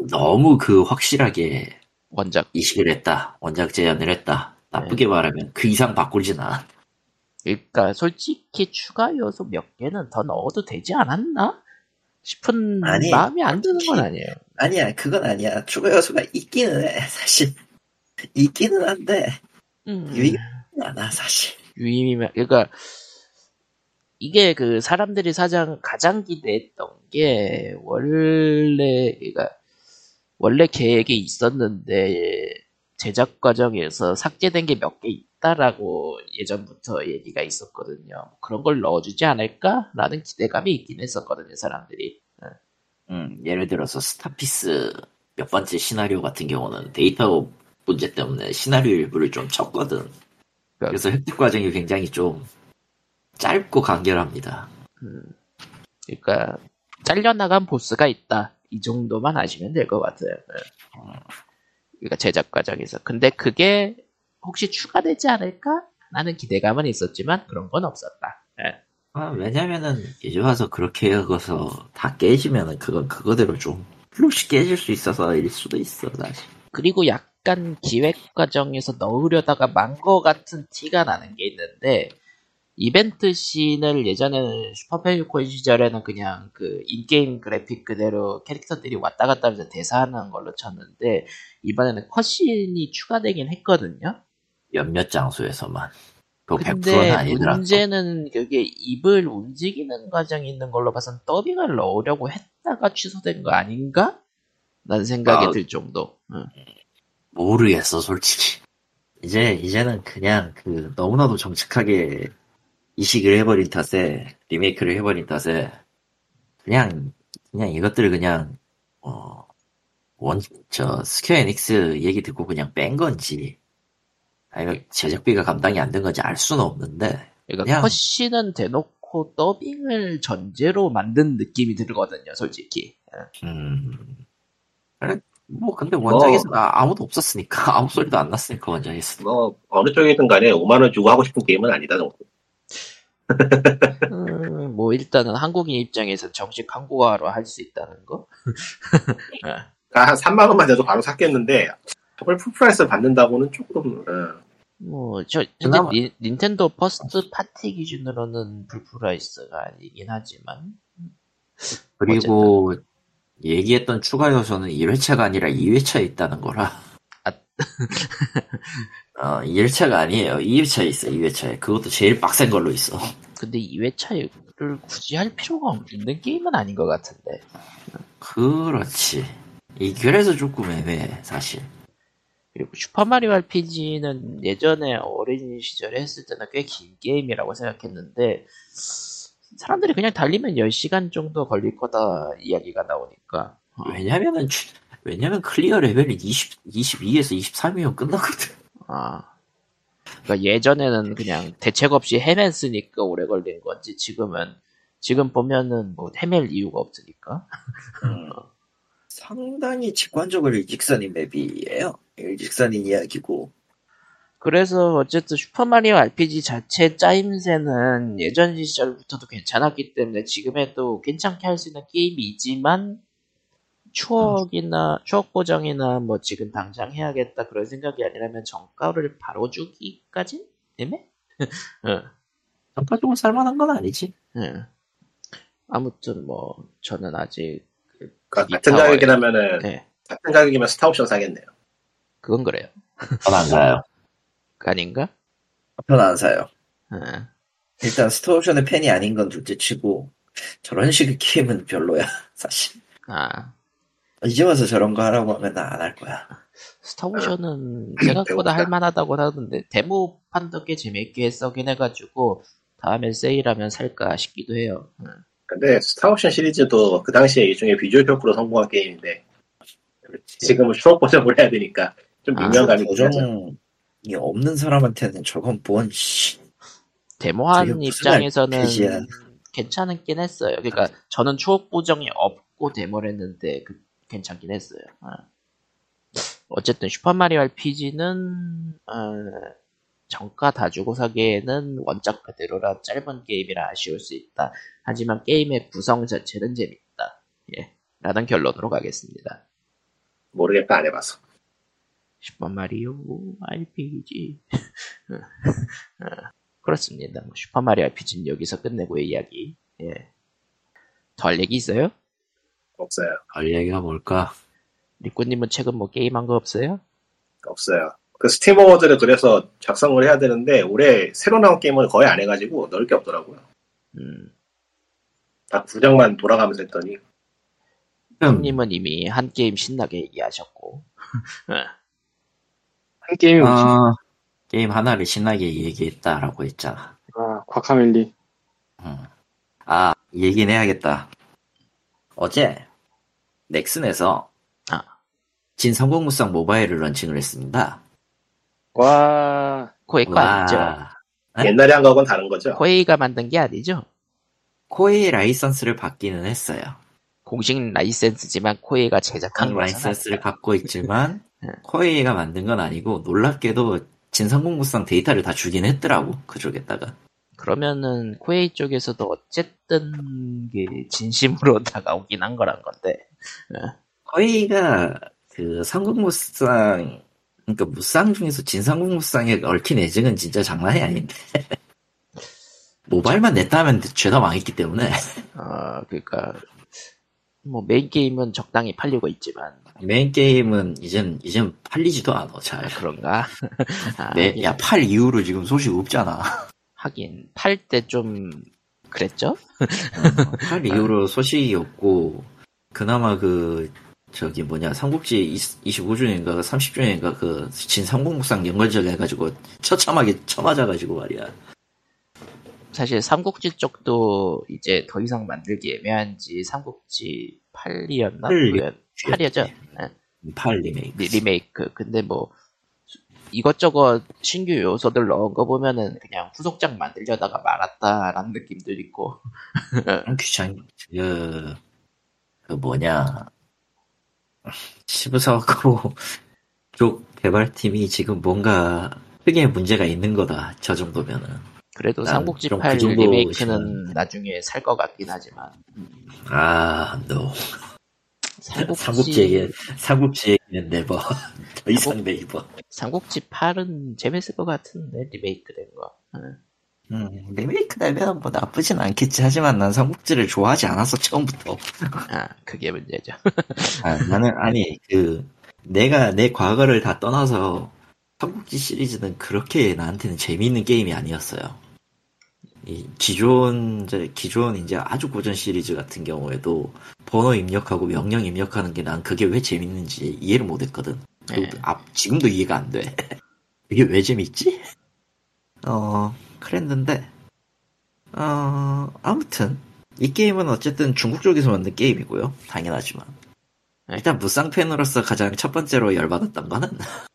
너무 그 확실하게 원작. 이식을 했다. 원작 제안을 했다. 나쁘게 말하면 그 이상 바꾸진 않아. 그러니까 솔직히 추가 요소 몇 개는 더 넣어도 되지 않았나? 싶은 아니, 마음이 안 드는 건 아니에요. 아니야, 그건 아니야. 추가 요소가 있기는 해, 사실. 있기는 한데, 음, 유의가 않아, 사실. 유의미만 그러니까 이게 그 사람들이 사장 가장 기대했던 게 원래 그러니까 원래 계획이 있었는데 제작 과정에서 삭제된 게 몇 개 있다라고 예전부터 얘기가 있었거든요. 그런 걸 넣어주지 않을까라는 기대감이 있긴 했었거든요, 사람들이. 음, 예를 들어서 스타피스 몇 번째 시나리오 같은 경우는 데이터 문제 때문에 시나리오 일부를 좀 쳤거든. 그래서 획득 과정이 굉장히 좀 짧고 간결합니다. 그러니까 잘려나간 보스가 있다. 이 정도만 아시면 될 것 같아요. 예. 그러니까 제작 과정에서. 근데 그게 혹시 추가되지 않을까? 라는 기대감은 있었지만 그런 건 없었다. 예. 아, 왜냐면은 이제 와서 그렇게 해서 다 깨지면은 그건 그거대로 좀 플롯이 깨질 수 있어서 일 수도 있어 사실. 그리고 약간 기획 과정에서 넣으려다가 만거 같은 티가 나는 게 있는데 이벤트 씬을 예전에는 슈퍼패미콘 시절에는 그냥 그 인게임 그래픽 그대로 캐릭터들이 왔다 갔다 하면서 대사하는 걸로 쳤는데 이번에는 컷씬이 추가되긴 했거든요. 몇몇 장소에서만. 그거 100%는 근데 아니더라고. 문제는 그게 입을 움직이는 과정이 있는 걸로 봐선 더빙을 넣으려고 했다가 취소된 거 아닌가? 라는 생각이 아. 들 정도. 응. 모르겠어 솔직히. 이제 이제는 그냥 그 너무나도 정직하게 이식을 해버린 탓에 리메이크를 해버린 탓에 그냥 그냥 이것들을 그냥 어 원 저 스퀘어 에닉스 얘기 듣고 그냥 뺀 건지 아니면 제작비가 감당이 안 된 건지 알 수는 없는데 그러니까 그냥- cutscene은 대놓고 더빙을 전제로 만든 느낌이 들거든요, 솔직히. 예. 음 그래, 뭐 근데 원작에서 아- 아무도 없었으니까 아무 소리도 안 났으니까 원작에서 뭐 어느 쪽이든 간에 5만 원 주고 하고 싶은 게임은 아니다 정도. 음, 뭐 일단은 한국인 입장에서 정식 한국어로 할 수 있다는 거. 그러니까 한 3만 원만 돼도 바로 샀겠는데 저걸 full price 받는다고는 조금 어, 뭐, 저, 근데 그나마- 닌- 닌텐도 first party 기준으로는 full price가 아니긴 하지만. 그리고 얘기했던 추가 요소는 1회차가 아니라 2회차에 있다는 거라. 아. 어, 1회차가 아니에요. 2회차에 있어, 2회차에. 그것도 제일 빡센 걸로 있어. 근데 2회차를 굳이 할 필요가 없는 게임은 아닌 것 같은데. 그렇지. 이 그래서 조금 애매해, 사실. 그리고 슈퍼마리오 RPG는 예전에 어린 시절에 했을 때는 꽤 긴 게임이라고 생각했는데 사람들이 그냥 달리면 10시간 정도 걸릴 거다 이야기가 나오니까 어, 왜냐면은, 추- 왜냐면 클리어 레벨이 20, 22에서 23이면 끝나거든. 아 그러니까 예전에는 그냥 대책 없이 헤맸으니까 오래 걸린 건지 지금은 지금 보면은 뭐 헤맬 이유가 없으니까 상당히 직관적으로 일직선인 맵이에요. 일직선인 이야기고. 그래서 어쨌든 슈퍼마리오 RPG 자체 짜임새는 예전 시절부터도 괜찮았기 때문에 지금에도 괜찮게 할 수 있는 게임이지만 추억이나 추억 보정이나 뭐 지금 당장 해야겠다 그런 생각이 아니라면 정가를 바로 주기까지 애매? 응, 전반적으로 살만한 건 아니지. 응. 아무튼 뭐 저는 아직 그 그러니까 같은 가격이라면은 네, 같은 가격이면 스타오션 사겠네요. 그건 그래요. 전 안 사요. 그 아닌가? 전 안 사요. 응. 일단 스타오션의 팬이 아닌 건 둘째 치고 저런 식의 게임은 별로야 사실 아 이제 와서 저런 거 하라고 하면 나 안 할 거야 스타오션은 생각보다 배고프다. 할만하다고 하던데 데모판도 꽤 재밌게 써긴 해가지고 다음에 세일하면 살까 싶기도 해요. 응. 근데 스타옵션 시리즈도 그 당시에 일종의 비주얼 효과로 성공한 게임인데 지금은 추억 보정을 해야 되니까 좀 아, 미묘감이 있죠. 보정이 없는 사람한테는 저건 뭔 씨. 데모한 입장에서는. 괜찮긴 했어요. 그러니까 저는 추억 보정이 없고 데모를 했는데 그- 괜찮긴 했어요. 어. 어쨌든 슈퍼마리오 RPG는 어, 정가 다 주고 사기에는 원작 그대로라 짧은 게임이라 아쉬울 수 있다. 하지만 게임의 구성 자체는 재밌다. 예, 라는 결론으로 가겠습니다. 모르겠다 안 해봐서. 슈퍼마리오 RPG 어, 그렇습니다. 뭐 슈퍼마리오 RPG는 여기서 끝내고 이야기. 예. 더할 얘기 있어요? 없어요. 할 얘기가 뭘까 리꾸님은 최근 뭐 게임한 거 없어요? 없어요. 그 스팀 어워드를 그래서 작성을 해야 되는데 올해 새로 나온 게임은 거의 안 해가지고 넣을 게 없더라고요. 음, 딱 구정만 돌아가면서 했더니 음, 형님은 이미 한 게임 신나게 얘기하셨고. 한 게임이? 어, 게임 하나를 신나게 얘기했다라고 했잖아. 아, 과카멜리. 음. 아, 얘기는 해야겠다. 어제 넥슨에서 아. 진삼국무쌍 모바일을 런칭을 했습니다. 와, 코에이가 아니죠. 네? 옛날에 한 거하고는 다른 거죠. 코에이가 만든 게 아니죠. 코에이 라이선스를 받기는 했어요. 공식 라이센스지만 코에이가 제작한 한 거잖아. 라이선스를 갖고 있지만 네. 코에이가 만든 건 아니고 놀랍게도 진삼국무쌍 데이터를 다 주긴 했더라고 그쪽에다가. 그러면은 코에이 쪽에서도 어쨌든 게 진심으로 다가오긴 한 거란 건데. 코에이가 그 삼국무쌍 그러니까 무쌍 중에서 진삼국무쌍에 얽힌 애증은 진짜 장난이 아닌데 모바일만 냈다 하면 죄다 망했기 때문에 어, 그러니까 뭐 메인 게임은 적당히 팔리고 있지만 메인 게임은 이젠 이젠 팔리지도 않아 잘. 그런가? 아, 네, 하긴, 야 팔 이후로 지금 소식 없잖아. 하긴 팔 때 좀 그랬죠? 팔 이후로 소식이 없고 그나마 그 저기 뭐냐 삼국지 25주년인가 30주년인가 그 진삼국무쌍 연결적 해가지고 처참하게 쳐맞아가지고 말이야. 사실 삼국지 쪽도 이제 더 이상 만들기 애매한지 삼국지 8이었나? 팔. 8이었죠? 팔 리메이크. 리, 리메이크. 근데 뭐 이것저것 신규 요소들 넣은 거 보면은 그냥 후속작 만들려다가 말았다라는 느낌도 있고 귀찮, 그, 그 뭐냐. 시브사와코 쪽 개발팀이 지금 뭔가 크게 문제가 있는 거다. 저 정도면은. 그래도 난 삼국지 좀8그 정도 리메이크는 나중에 살 것 같긴 하지만 아, no. 삼국지 삼국지에게, 삼국지에게는 네버. 더 이상 네이버. 삼국지 8은 재밌을 것 같은데 리메이크 된 거. 응. 음, 리메이크 되면 뭐 나쁘진 않겠지. 하지만 난 삼국지를 좋아하지 않았어, 처음부터. 아 그게 문제죠. 아, 나는, 아니, 그, 내가 내 과거를 다 떠나서 삼국지 시리즈는 그렇게 나한테는 재미있는 게임이 아니었어요. 이 기존, 이제 기존 이제 아주 고전 시리즈 같은 경우에도 번호 입력하고 명령 입력하는 게 난 그게 왜 재밌는지 이해를 못 했거든. 그, 네. 아, 지금도 이해가 안 돼. 이게 왜 재밌지? 어, 그랬는데, 어, 아무튼, 이 게임은 어쨌든 중국 쪽에서 만든 게임이고요. 당연하지만. 네. 일단 무쌍 팬으로서 가장 첫 번째로 열받았던 거는,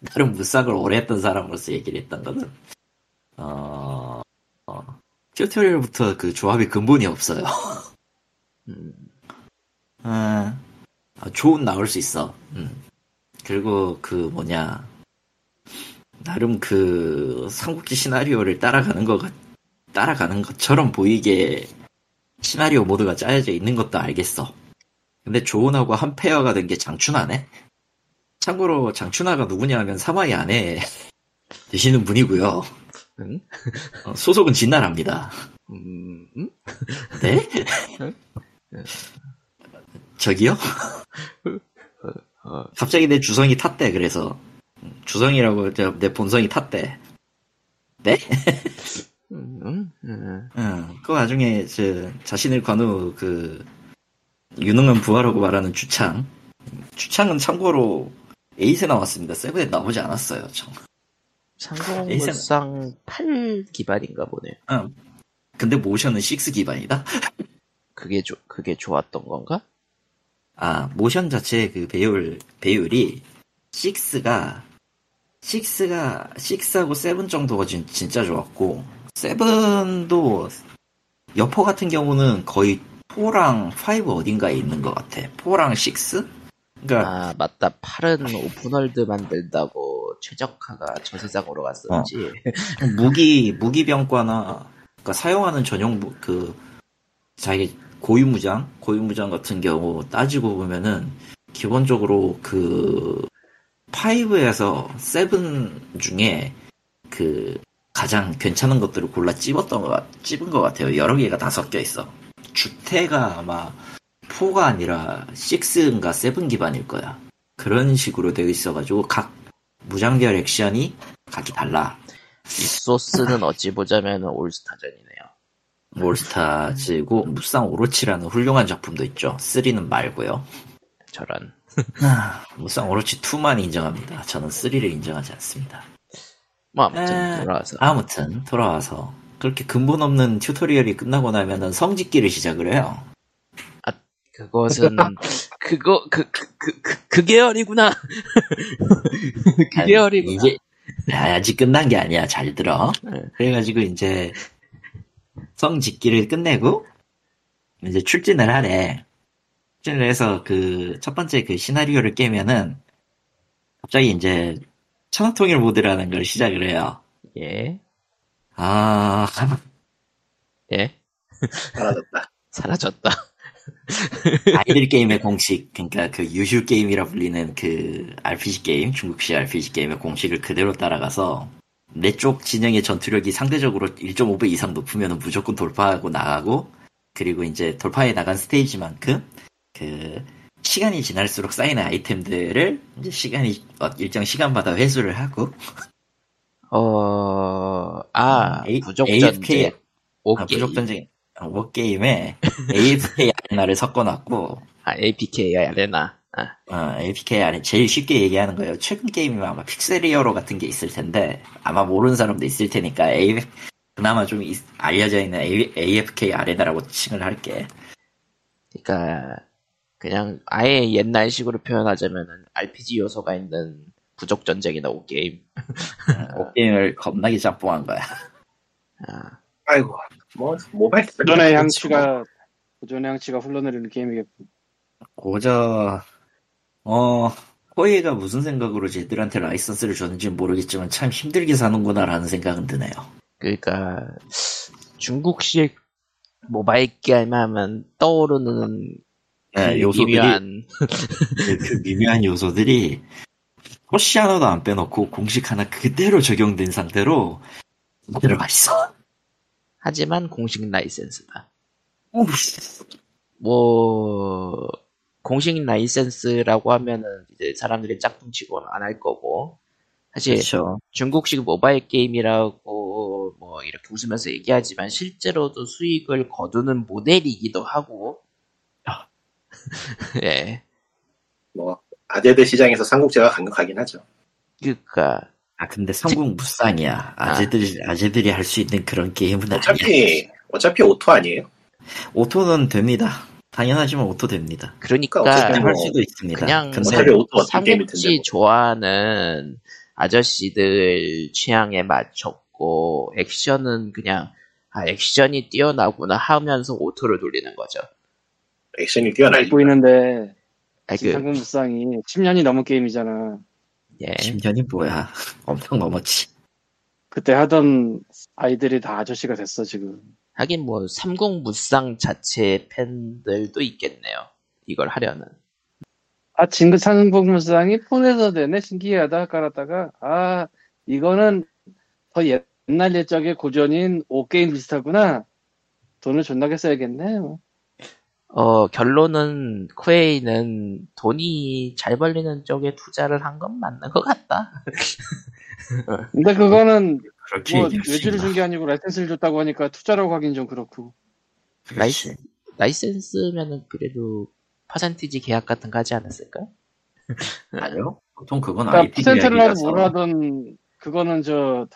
나름 무쌍을 오래 했던 사람으로서 얘기를 했던 거는, 어, 어, 튜토리얼부터 그 조합이 근본이 없어요. 음, 아, 아, 좋은 나올 수 있어. 음. 그리고 그 뭐냐 나름 그 삼국지 시나리오를 따라가는 거 같- 따라가는 것처럼 보이게 시나리오 모드가 짜여져 있는 것도 알겠어. 근데 조은하고 한 페어가 된 게 장춘하네. 참고로 장춘하가 누구냐면 사마이 안에 되시는 분이고요. 응? 어, 소속은 진나라입니다. 음, 음? 네? 저기요? 어, 갑자기 내 주성이 탔대, 그래서. 주성이라고 저, 내 본성이 탔대. 네? 음, 음, 음. 응. 그 와중에, 저, 자신을 관우, 그, 유능한 부하라고 말하는 주창. 주창은 참고로, 에이스 나왔습니다. 세븐에 나오지 않았어요, 참. 상공물상 8 기반인가 보네. 응. 근데 모션은 6 기반이다? 그게 조, 그게 좋았던 건가? 아, 모션 자체의 그 배율, 배율이, 6가, 6가, 6하고 7 정도가 진, 진짜 좋았고, 7도, 여포 같은 경우는 거의 4랑 5 어딘가에 있는 것 같아. 4랑 6? 그니까, 아 맞다. 8은 오픈월드 만들다고 최적화가 저 세상으로 갔었지. 무기, 무기병과나, 그니까 사용하는 전용, 무- 그, 자기 고유무장? 고유무장 같은 경우 따지고 보면은, 기본적으로 그, 5에서 7 중에 그, 가장 괜찮은 것들을 골라 찝었던 것, 같- 찝은 것 같아요. 여러 개가 다 섞여 있어. 주태가 아마 4가 아니라 6인가 7 기반일 거야. 그런 식으로 되어 있어가지고 각 무장별 액션이 각기 달라. 이 소스는 어찌 보자면 올스타전이네요. 올스타즈고 무쌍 오로치라는 훌륭한 작품도 있죠. 3는 말고요. 저런. 아, 무쌍 오로치 2만 인정합니다. 저는 3를 인정하지 않습니다. 뭐 아무튼 에, 돌아와서 아무튼 돌아와서 그렇게 근본 없는 튜토리얼이 끝나고 나면은 성직기를 시작을 해요. 그것은 그거 그 그 그 그 그 계열이구나. 그 아니, 계열이구나. 이제 아직 끝난 게 아니야. 잘 들어. 네. 그래가지고 이제 성직기를 끝내고 이제 출진을 하래. 출진을 해서 그 첫 번째 그 시나리오를 깨면은 갑자기 이제 천하통일 모드라는 걸 시작을 해요. 예. 아 예. 사라졌다. 사라졌다. 아이들 게임의 공식 그러니까 그 유휴 게임이라 불리는 그 RPG 게임 중국식 RPG 게임의 공식을 그대로 따라가서 내 쪽 진영의 전투력이 상대적으로 1.5배 이상 높으면 무조건 돌파하고 나가고 그리고 이제 돌파해 나간 스테이지만큼 그 시간이 지날수록 쌓이는 아이템들을 이제 시간이 어, 일정 시간마다 회수를 하고 어, 아, A- 부족전쟁. AFK 아, 오케이. 부족전쟁 워게임에 AFK 아레나를 섞어놨고 아, APK 아레나. 아, 어, APK 안에 제일 쉽게 얘기하는 거예요. 최근 게임이면 아마 픽셀리어로 같은 게 있을 텐데 아마 모르는 사람도 있을 테니까 A, 그나마 좀 이- 알려져 있는 A, AFK 아레나라고 칭을 할게. 그러니까 그냥 아예 옛날식으로 표현하자면은 RPG 요소가 있는 부족 전쟁이나 오게임. 게임을 겁나게 짬뽕한 거야. 아, 아이고, 뭐, 모바일. 고전의 향취가 고전의 향취가 흘러내리는 게임이겠군. 고저 어 코에가 무슨 생각으로 쟤들한테 라이선스를 줬는지 모르겠지만 참 힘들게 사는구나라는 생각은 드네요. 그러니까 중국식 모바일 게임 하면 떠오르는 네, 그 요소들이 미묘한 그, 그 미묘한 요소들이 호시 하나도 안 빼놓고 공식 하나 그대로 적용된 상태로 들어가 있어. 하지만 공식 라이센스다. 뭐 공식 라이센스라고 하면은 이제 사람들이 짝퉁치고는 안 할 거고 사실 그렇죠. 중국식 모바일 게임이라고 뭐 이렇게 웃으면서 얘기하지만 실제로도 수익을 거두는 모델이기도 하고 아. 예 뭐, 아재들 시장에서 삼국지가 강력하긴 하죠. 그니까 아 근데 삼국 무쌍이야. 아재들이 아재들이 할 수 있는 그런 게임은 아니야. 어차피, 어차피 auto 아니에요? auto는 됩니다. 당연하지만 auto 됩니다. 그러니까 그러니까 어쨌든 할 뭐, 수도 있습니다. 그냥 어차피. 삼국지 뭐. 좋아하는 아저씨들 취향에 맞췄고 액션은 그냥 아 액션이 뛰어나구나 하면서 오토를 돌리는 거죠. 액션이 뛰어나지. 보이는데 아, 그, 상금 무쌍이 10년이 넘은 게임이잖아. 예. 10년이 뭐야? 엄청 넘었지. 그때 하던 아이들이 다 아저씨가 됐어 지금. 하긴 뭐 삼국 무쌍 자체 팬들도 있겠네요. 이걸 하려는. 아 진급 상금 무쌍이 폰에서 되네 신기하다 깔았다가 아 이거는 더 옛날 옛적의 고전인 오게임 비슷하구나. 돈을 존나게 써야겠네. 뭐. 어 결론은 쿠웨이는 돈이 잘 벌리는 쪽에 투자를 한 건 맞는 것 같다. 근데 그거는 그렇게 뭐 외주를? 준 게 아니고 라이센스를 줬다고 하니까 투자라고 하긴 좀 그렇고. 그렇지. 라이센스면은 그래도 퍼센티지 계약 같은 거 하지 않았을까? 아니요. 보통 그건 그러니까 IP 퍼센트를 하든. 뭘 하든 그거는 저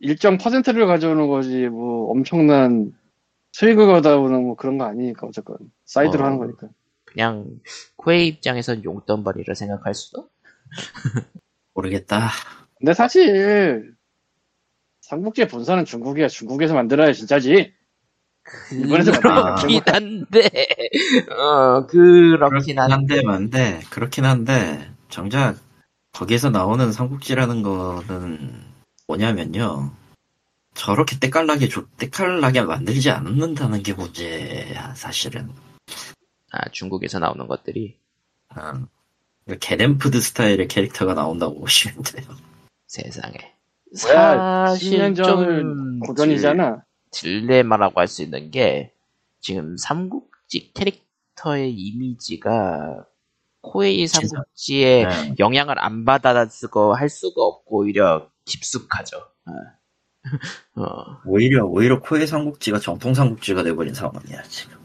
일정 퍼센트를 가져오는 거지 뭐 엄청난 수익을 거다오는 뭐 그런 거 아니니까 어쨌건 사이드로 어. 하는 거니까. 그냥 코에이 입장에선 용돈벌이라 생각할 수도? 모르겠다. 근데 사실 삼국지의 본사는 중국이야. 중국에서 만들어야 진짜지. 일본에서 그렇긴 아. 한데, 어, 그렇긴 한데. 한데 만데 그렇긴 한데 정작 거기에서 나오는 삼국지라는 거는 뭐냐면요. 저렇게 때깔나게 조, 때깔나게 만들지 않는다는 게 문제야 사실은. 아, 중국에서 나오는 것들이 음, 게덴푸드 스타일의 캐릭터가 나온다고 보시면 돼요. 세상에. 사실 10년 전을 좀 고전이잖아. 딜, 딜레마라고 할 수 있는 게 지금 삼국지 캐릭터의 이미지가 코에이 삼국지에 네. 영향을 안 받아쓰고 할 수가 없고 오히려 깊숙하죠. 어. 어, 오히려 오히려 코에 삼국지가 정통 삼국지가 돼버린 상황이야 지금.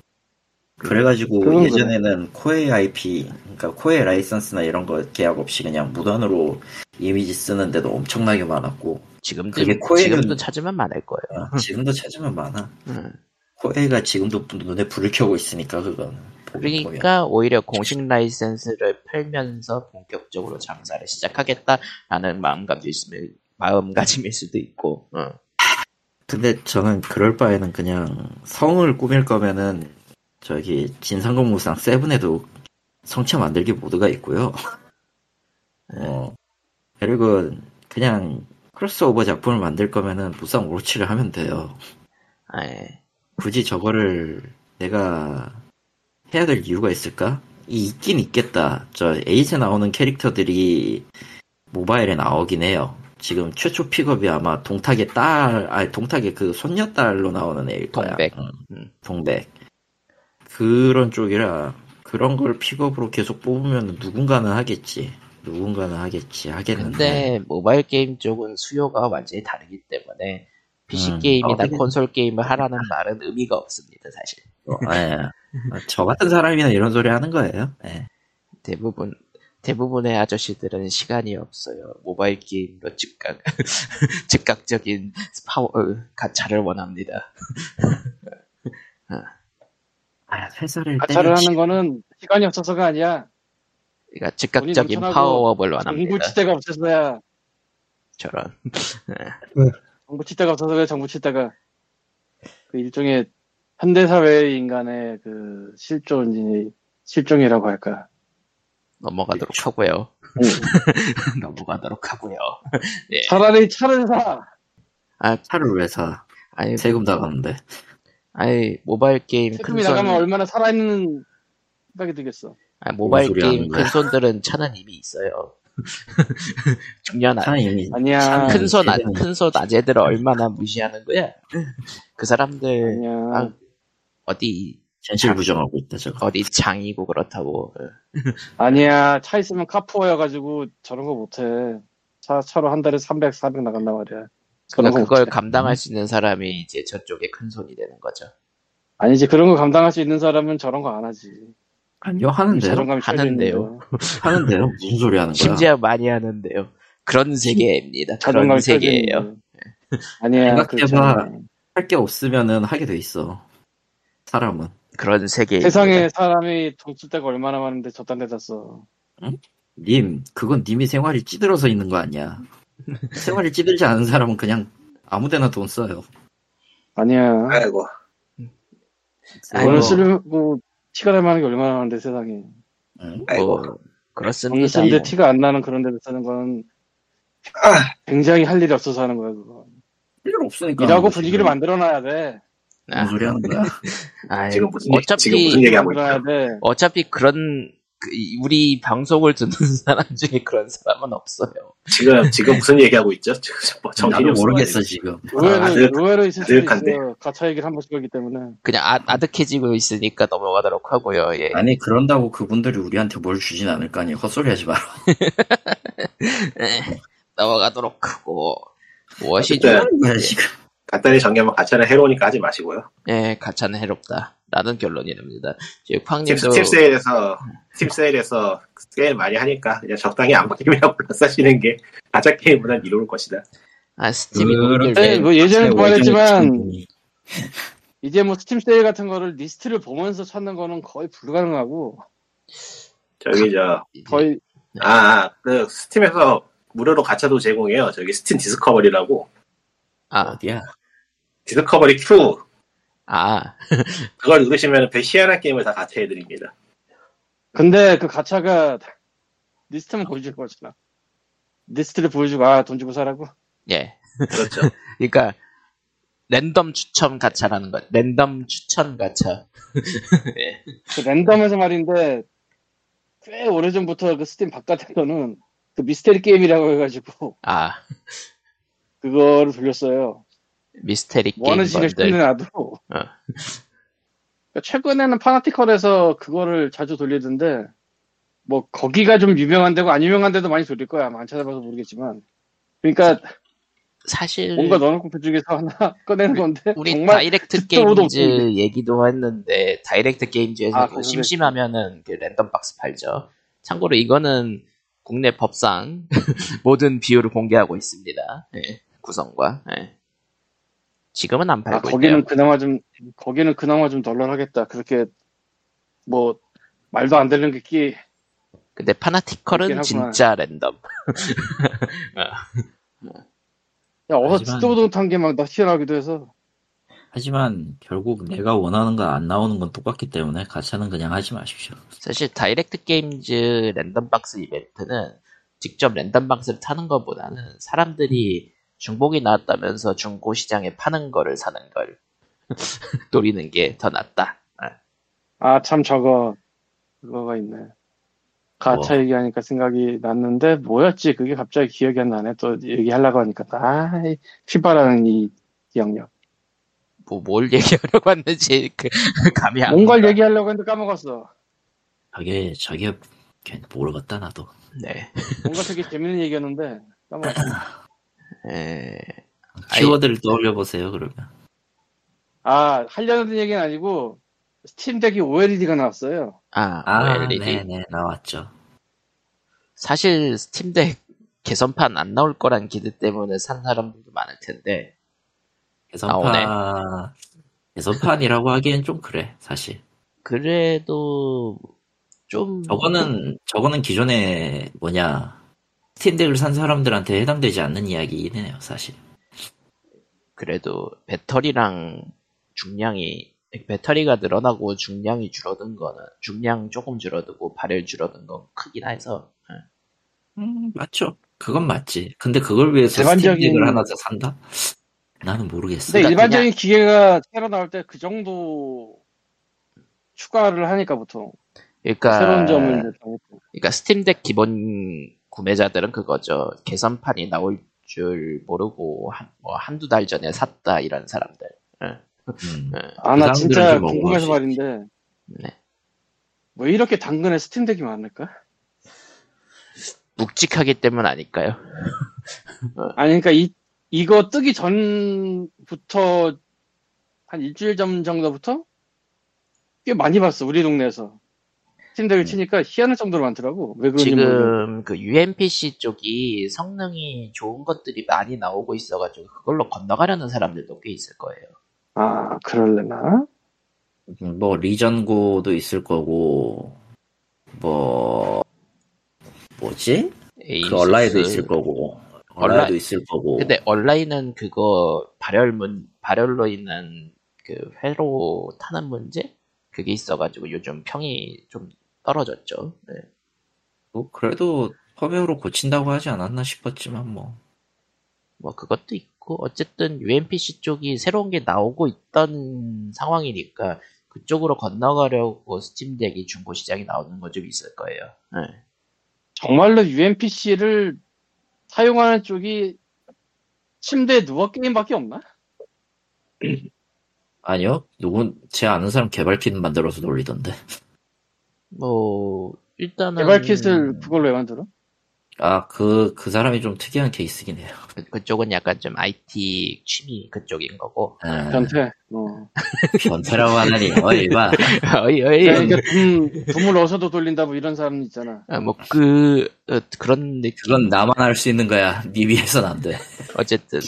그래가지고 예전에는 코에 IP, 그러니까 코에 라이선스나 이런 거 계약 없이 그냥 무단으로 이미지 쓰는 데도 엄청나게 많았고 지금도 그게 코에는- 지금도 찾으면 많을 거예요. 어, 지금도 찾으면 많아. 음. 코에가 지금도 눈에 불을 켜고 있으니까 보여. 그러니까 오히려 공식 라이센스를 팔면서 본격적으로 장사를 시작하겠다라는 마음가짐일, 수- 마음가짐일 수도 있고. 어. 근데 저는 그럴 바에는 그냥 성을 꾸밀 거면은 저기 진상공무상 세븐에도 성체 만들기 모드가 있고요. 어, 그리고 그냥 크로스오버 작품을 만들 거면은 무상 오로치를 하면 돼요. 아, 예. 굳이 저거를 내가 해야 될 이유가 있을까? 이 있긴 있겠다. 저 에이즈에 나오는 캐릭터들이 모바일에 나오긴 해요. 지금 최초 픽업이 아마 동탁의 딸, 아니 동탁의 그 손녀 딸로 나오는 애일 거야. 동백. 응, 음. 동백. 그런 쪽이라 그런 걸 픽업으로 계속 뽑으면 누군가는 하겠지. 누군가는 하겠지. 하겠는데. 근데 모바일 게임 쪽은 수요가 완전히 다르기 때문에 PC 음, 게임이나 어, 콘솔 게임을 하라는 말은 의미가 없습니다, 사실. 어, 예. 저 같은 사람이나 이런 소리 하는 거예요. 예. 대부분 대부분의 아저씨들은 시간이 없어요. 모바일 게임으로 즉각 즉각적인 파워 어, 가차를 원합니다. 아, 회사를 가차를 하는 거는 시간이 없어서가 아니야. 그러니까 즉각적인 파워업을 정부 원합니다. 치대가 없어서야. 저런 정부 치대가 없어서 그래, 정부 치대가. 그 일종의 현대사회의 인간의 그 실존이, 실종이라고 할까. 넘어가도록 그렇죠. 하고요. 넘어가도록 하고요. 예. 차라리 차를 사! 차를 왜 사? 아니 세금 다 가는데. 아니 모바일 게임 세금이 큰손 나가면 얼마나 살아있는 생각이 들겠어. 아니, 모바일 게임? 큰손들은 차는 이미 있어요. 중요한 차는 이미 아니야. 큰손 세금이- 큰손 아재들 을 얼마나 무시하는 거야? 그 사람들. 아, 어디 현실 부정하고 있다 저거. 어디 장이고 그렇다고 어. 아니야. 차 있으면 카푸어여가지고 저런 거 못해. 차, 차로 한 달에 300, 400 나간단 말이야. 그런 그러니까 거 그걸 못해. 감당할 수 있는 사람이 이제 저쪽에 큰 손이 되는 거죠. 아니지. 그런 거 감당할 수 있는 사람은 저런 거 안 하지. 아니요 하는데요. 하는데요. 하는데요. 무슨 소리 하는 거야? 심지어 많이 하는데요. 그런 세계입니다. 그런 세계예요. 아니야. 생각해봐. 할 게 없으면은 하게 돼 있어. 사람은. 그런 세계. 세상에 사람이 돈쓸 데가 얼마나 많은데 저딴 데다 써. 님, 그건 님이 생활이 찌들어서 있는 거 아니야. 생활이 찌들지 않은 사람은 그냥 아무 데나 돈 써요. 아니야. 아이고. 돈을 쓰려고 티가 날 만한 게 얼마나 많은데 세상에. 응? 아이고. 뭐 그렇습니다. 돈을 쓰는데 뭐. 티가 안 나는 그런 데다 쓰는 건 아, 굉장히 할 일이 없어서 하는 거야 그거. 필요 없으니까. 일하고. 분위기를 만들어놔야 돼. 무슨 소리 하는 거야? 아이, 지금 무슨 얘기- 어차피 지금 무슨 얘기하고 있죠? 돼. 어차피 그런 그, 이- 우리 방송을 듣는 사람 중에 그런 사람은 없어요. 지금 지금 무슨 얘기하고 있죠? 지금 뭐 정신이. 모르겠어 지금. 의외로 아득- 의외로 있을 수도 아득한데. 있어. 가차 얘기를 한 번씩 하기 때문에. 그냥 아, 아득해지고 있으니까 넘어가도록 하고요. 예. 아니 그런다고 그분들이 우리한테 뭘 주진 않을 거 아니야. 헛소리 하지 마라. 예. 넘어가도록 하고 무엇이 네. 죠 하는 거야 지금. 간단히 정리하면 가차는 해로우니까 하지 마시고요. 예, 가차는 해롭다. 라는 결론이 됩니다. 지금 Steam, 쾅님도 Steam 세일에서 팀 세일에서 세일 많이 하니까 그냥 적당히 안 게임이라고 불러쓰시는 게 가차 게임보단 이로울 것이다. 아 Steam이 네, 왜뭐 예전에도 제 말했지만 이제 뭐 스팀 세일 같은 거를 리스트를 보면서 찾는 거는 거의 불가능하고 저기 저 거의 아, 아, 그 Steam에서 무료로 가차도 제공해요. 저기 Steam Discovery라고 아, 어디야? Discovery Queue 아, 그걸 누르시면 그 희한한 게임을 다 가차해 드립니다. 근데 그 가차가 리스트만 보여줄 거잖아. 리스트를 보여주고 아 돈 주고 사라고. 예. 그렇죠. 그러니까 랜덤 추천 가차라는 거. 랜덤 추천 가차. 예. 그 랜덤에서 말인데 꽤 오래전부터 그 스팀 바깥에서는 그 미스테리 게임이라고 해가지고 아, 그거를 돌렸어요. 미스테리 게임 번들. 했는데 나도. 그러니까 최근에는 Fanatical에서 그거를 자주 돌리던데 뭐 거기가 좀 유명한 데고 안 유명한 데도 많이 돌릴 거야. 아마 안 찾아봐서 모르겠지만. 그러니까 사실 뭔가 넣어놓고 그 중에서 하나 꺼내는 건데 우리 Direct Games. 얘기도 했는데 다이렉트 게임즈에서 아, 그 심심하면은 그 랜덤 박스 팔죠. 참고로 이거는 국내 법상 모든 비율을 공개하고 있습니다. 예, 구성과 예. 지금은 안아 팔고 거기는 있네요. 그나마 좀 거기는 그나마 좀 널널하겠다. 그렇게 뭐 말도 안 되는 게 끼 근데 파나티컬은. 진짜 랜덤. 야 어서 듣도 못한 게 막 튀어나오기도 해서 하지만 결국 내가 원하는 거안 나오는 건 똑같기 때문에 가차는 그냥 하지 마십시오. 사실 Direct Games 랜덤 박스 이벤트는 직접 랜덤 박스를 타는 것보다는 사람들이 중복이 나왔다면서 중고 시장에 파는 거를 사는 걸 노리는 게 더 낫다. 아, 아참 저거 그거가 있네. 가차 뭐? 얘기하니까 생각이 났는데 뭐였지 그게 갑자기 기억이 안 나네. 또 얘기하려고 하니까 아 휘바라는 이 기억력. 뭐, 뭘 얘기하려고 했는지 그, 감이 안 뭔가를 온다. 얘기하려고 했는데 까먹었어. 저게 저게 걔 모르겠다 나도. 네. 뭔가 되게 재밌는 얘기였는데 까먹었어. 에, 아이- 키워드를 떠올려 보세요 그러면. 아 하려는 얘기는 아니고 스팀덱이 OLED가 나왔어요. 아, 아, OLED. 네네 나왔죠. 사실 Steam Deck 개선판 안 나올 거란 기대 때문에 산 사람들도 많을 텐데 개선판 개선판이라고 하기엔 좀 그래 사실. 그래도 좀 저거는 저거는 기존에 뭐냐 Steam Deck을 산 사람들한테 해당되지 않는 이야기이긴 해요 사실. 그래도 배터리랑 중량이 배터리가 늘어나고 중량이 줄어든 거는 중량 조금 줄어들고 발열 줄어든 건 크긴 해서 예. 음 맞죠. 그건 맞지. 근데 그걸 위해서 일반적인- Steam Deck을 하나 더 산다? 나는 모르겠어. 근데 그러니까 일반적인 기계가 새로 나올 때 그 정도 추가를 하니까 보통 그러니까 새로운 정했고. 그러니까 Steam Deck 기본 구매자들은 그거죠 개선판이 나올 줄 모르고 한, 뭐 한두 달 전에 샀다 이런 사람들 예. 음. 예. 아, 나 그 진짜 궁금해서. 말인데, 네. 왜 이렇게 당근에 Steam Deck이 많을까? 묵직하기 때문 아닐까요? 아니, 그러니까 이, 이거 뜨기 전부터, 한 일주일 전 정도부터? 꽤 많이 봤어, 우리 동네에서. Steam Deck을 치니까 희한할 정도로 많더라고. 왜 그런지. 지금 그 UMPC 쪽이 성능이 좋은 것들이 많이 나오고 있어가지고 그걸로 건너가려는 사람들도 꽤 있을 거예요. 아, 그럴래나? 음, 뭐 리전고도 있을 거고 뭐 뭐지? 에이수스. 그 얼라이도 있을 거고 얼라이도 얼라이- 있을 거고 근데 온라인은 그거 발열문 발열로 인한 그 회로 타는 문제 그게 있어가지고 요즘 평이 좀 떨어졌죠. 네. 뭐 그래도 펌웨어로 고친다고 하지 않았나 싶었지만 뭐 뭐 그것도 있고 어쨌든 UMPC 쪽이 새로운 게 나오고 있던 상황이니까 그쪽으로 건너가려고 스팀덱이 중고 시장에 나오는 거좀 있을 거예요. 네. 정말로 UMPC를 사용하는 쪽이 침대에 누워 게임밖에 없나? 아니요 누군 제 아는 사람 개발킷 만들어서 돌리던데 뭐 일단은 개발킷을 그걸로 왜 만들어? 아 그 그 사람이 좀 특이한 케이스긴 해요 그, 그쪽은 약간 좀 IT 취미 그쪽인 거고. 에, 변태. 어. 변태라고 하다니 어이 봐 어이 어이. 그러니까 돈, 돈을 넣어서도 돌린다 뭐 이런 사람 있잖아. 뭐 그 어, 그런 느낌. 그건 나만 할 수 있는 거야 니 위해서는 안 돼 어쨌든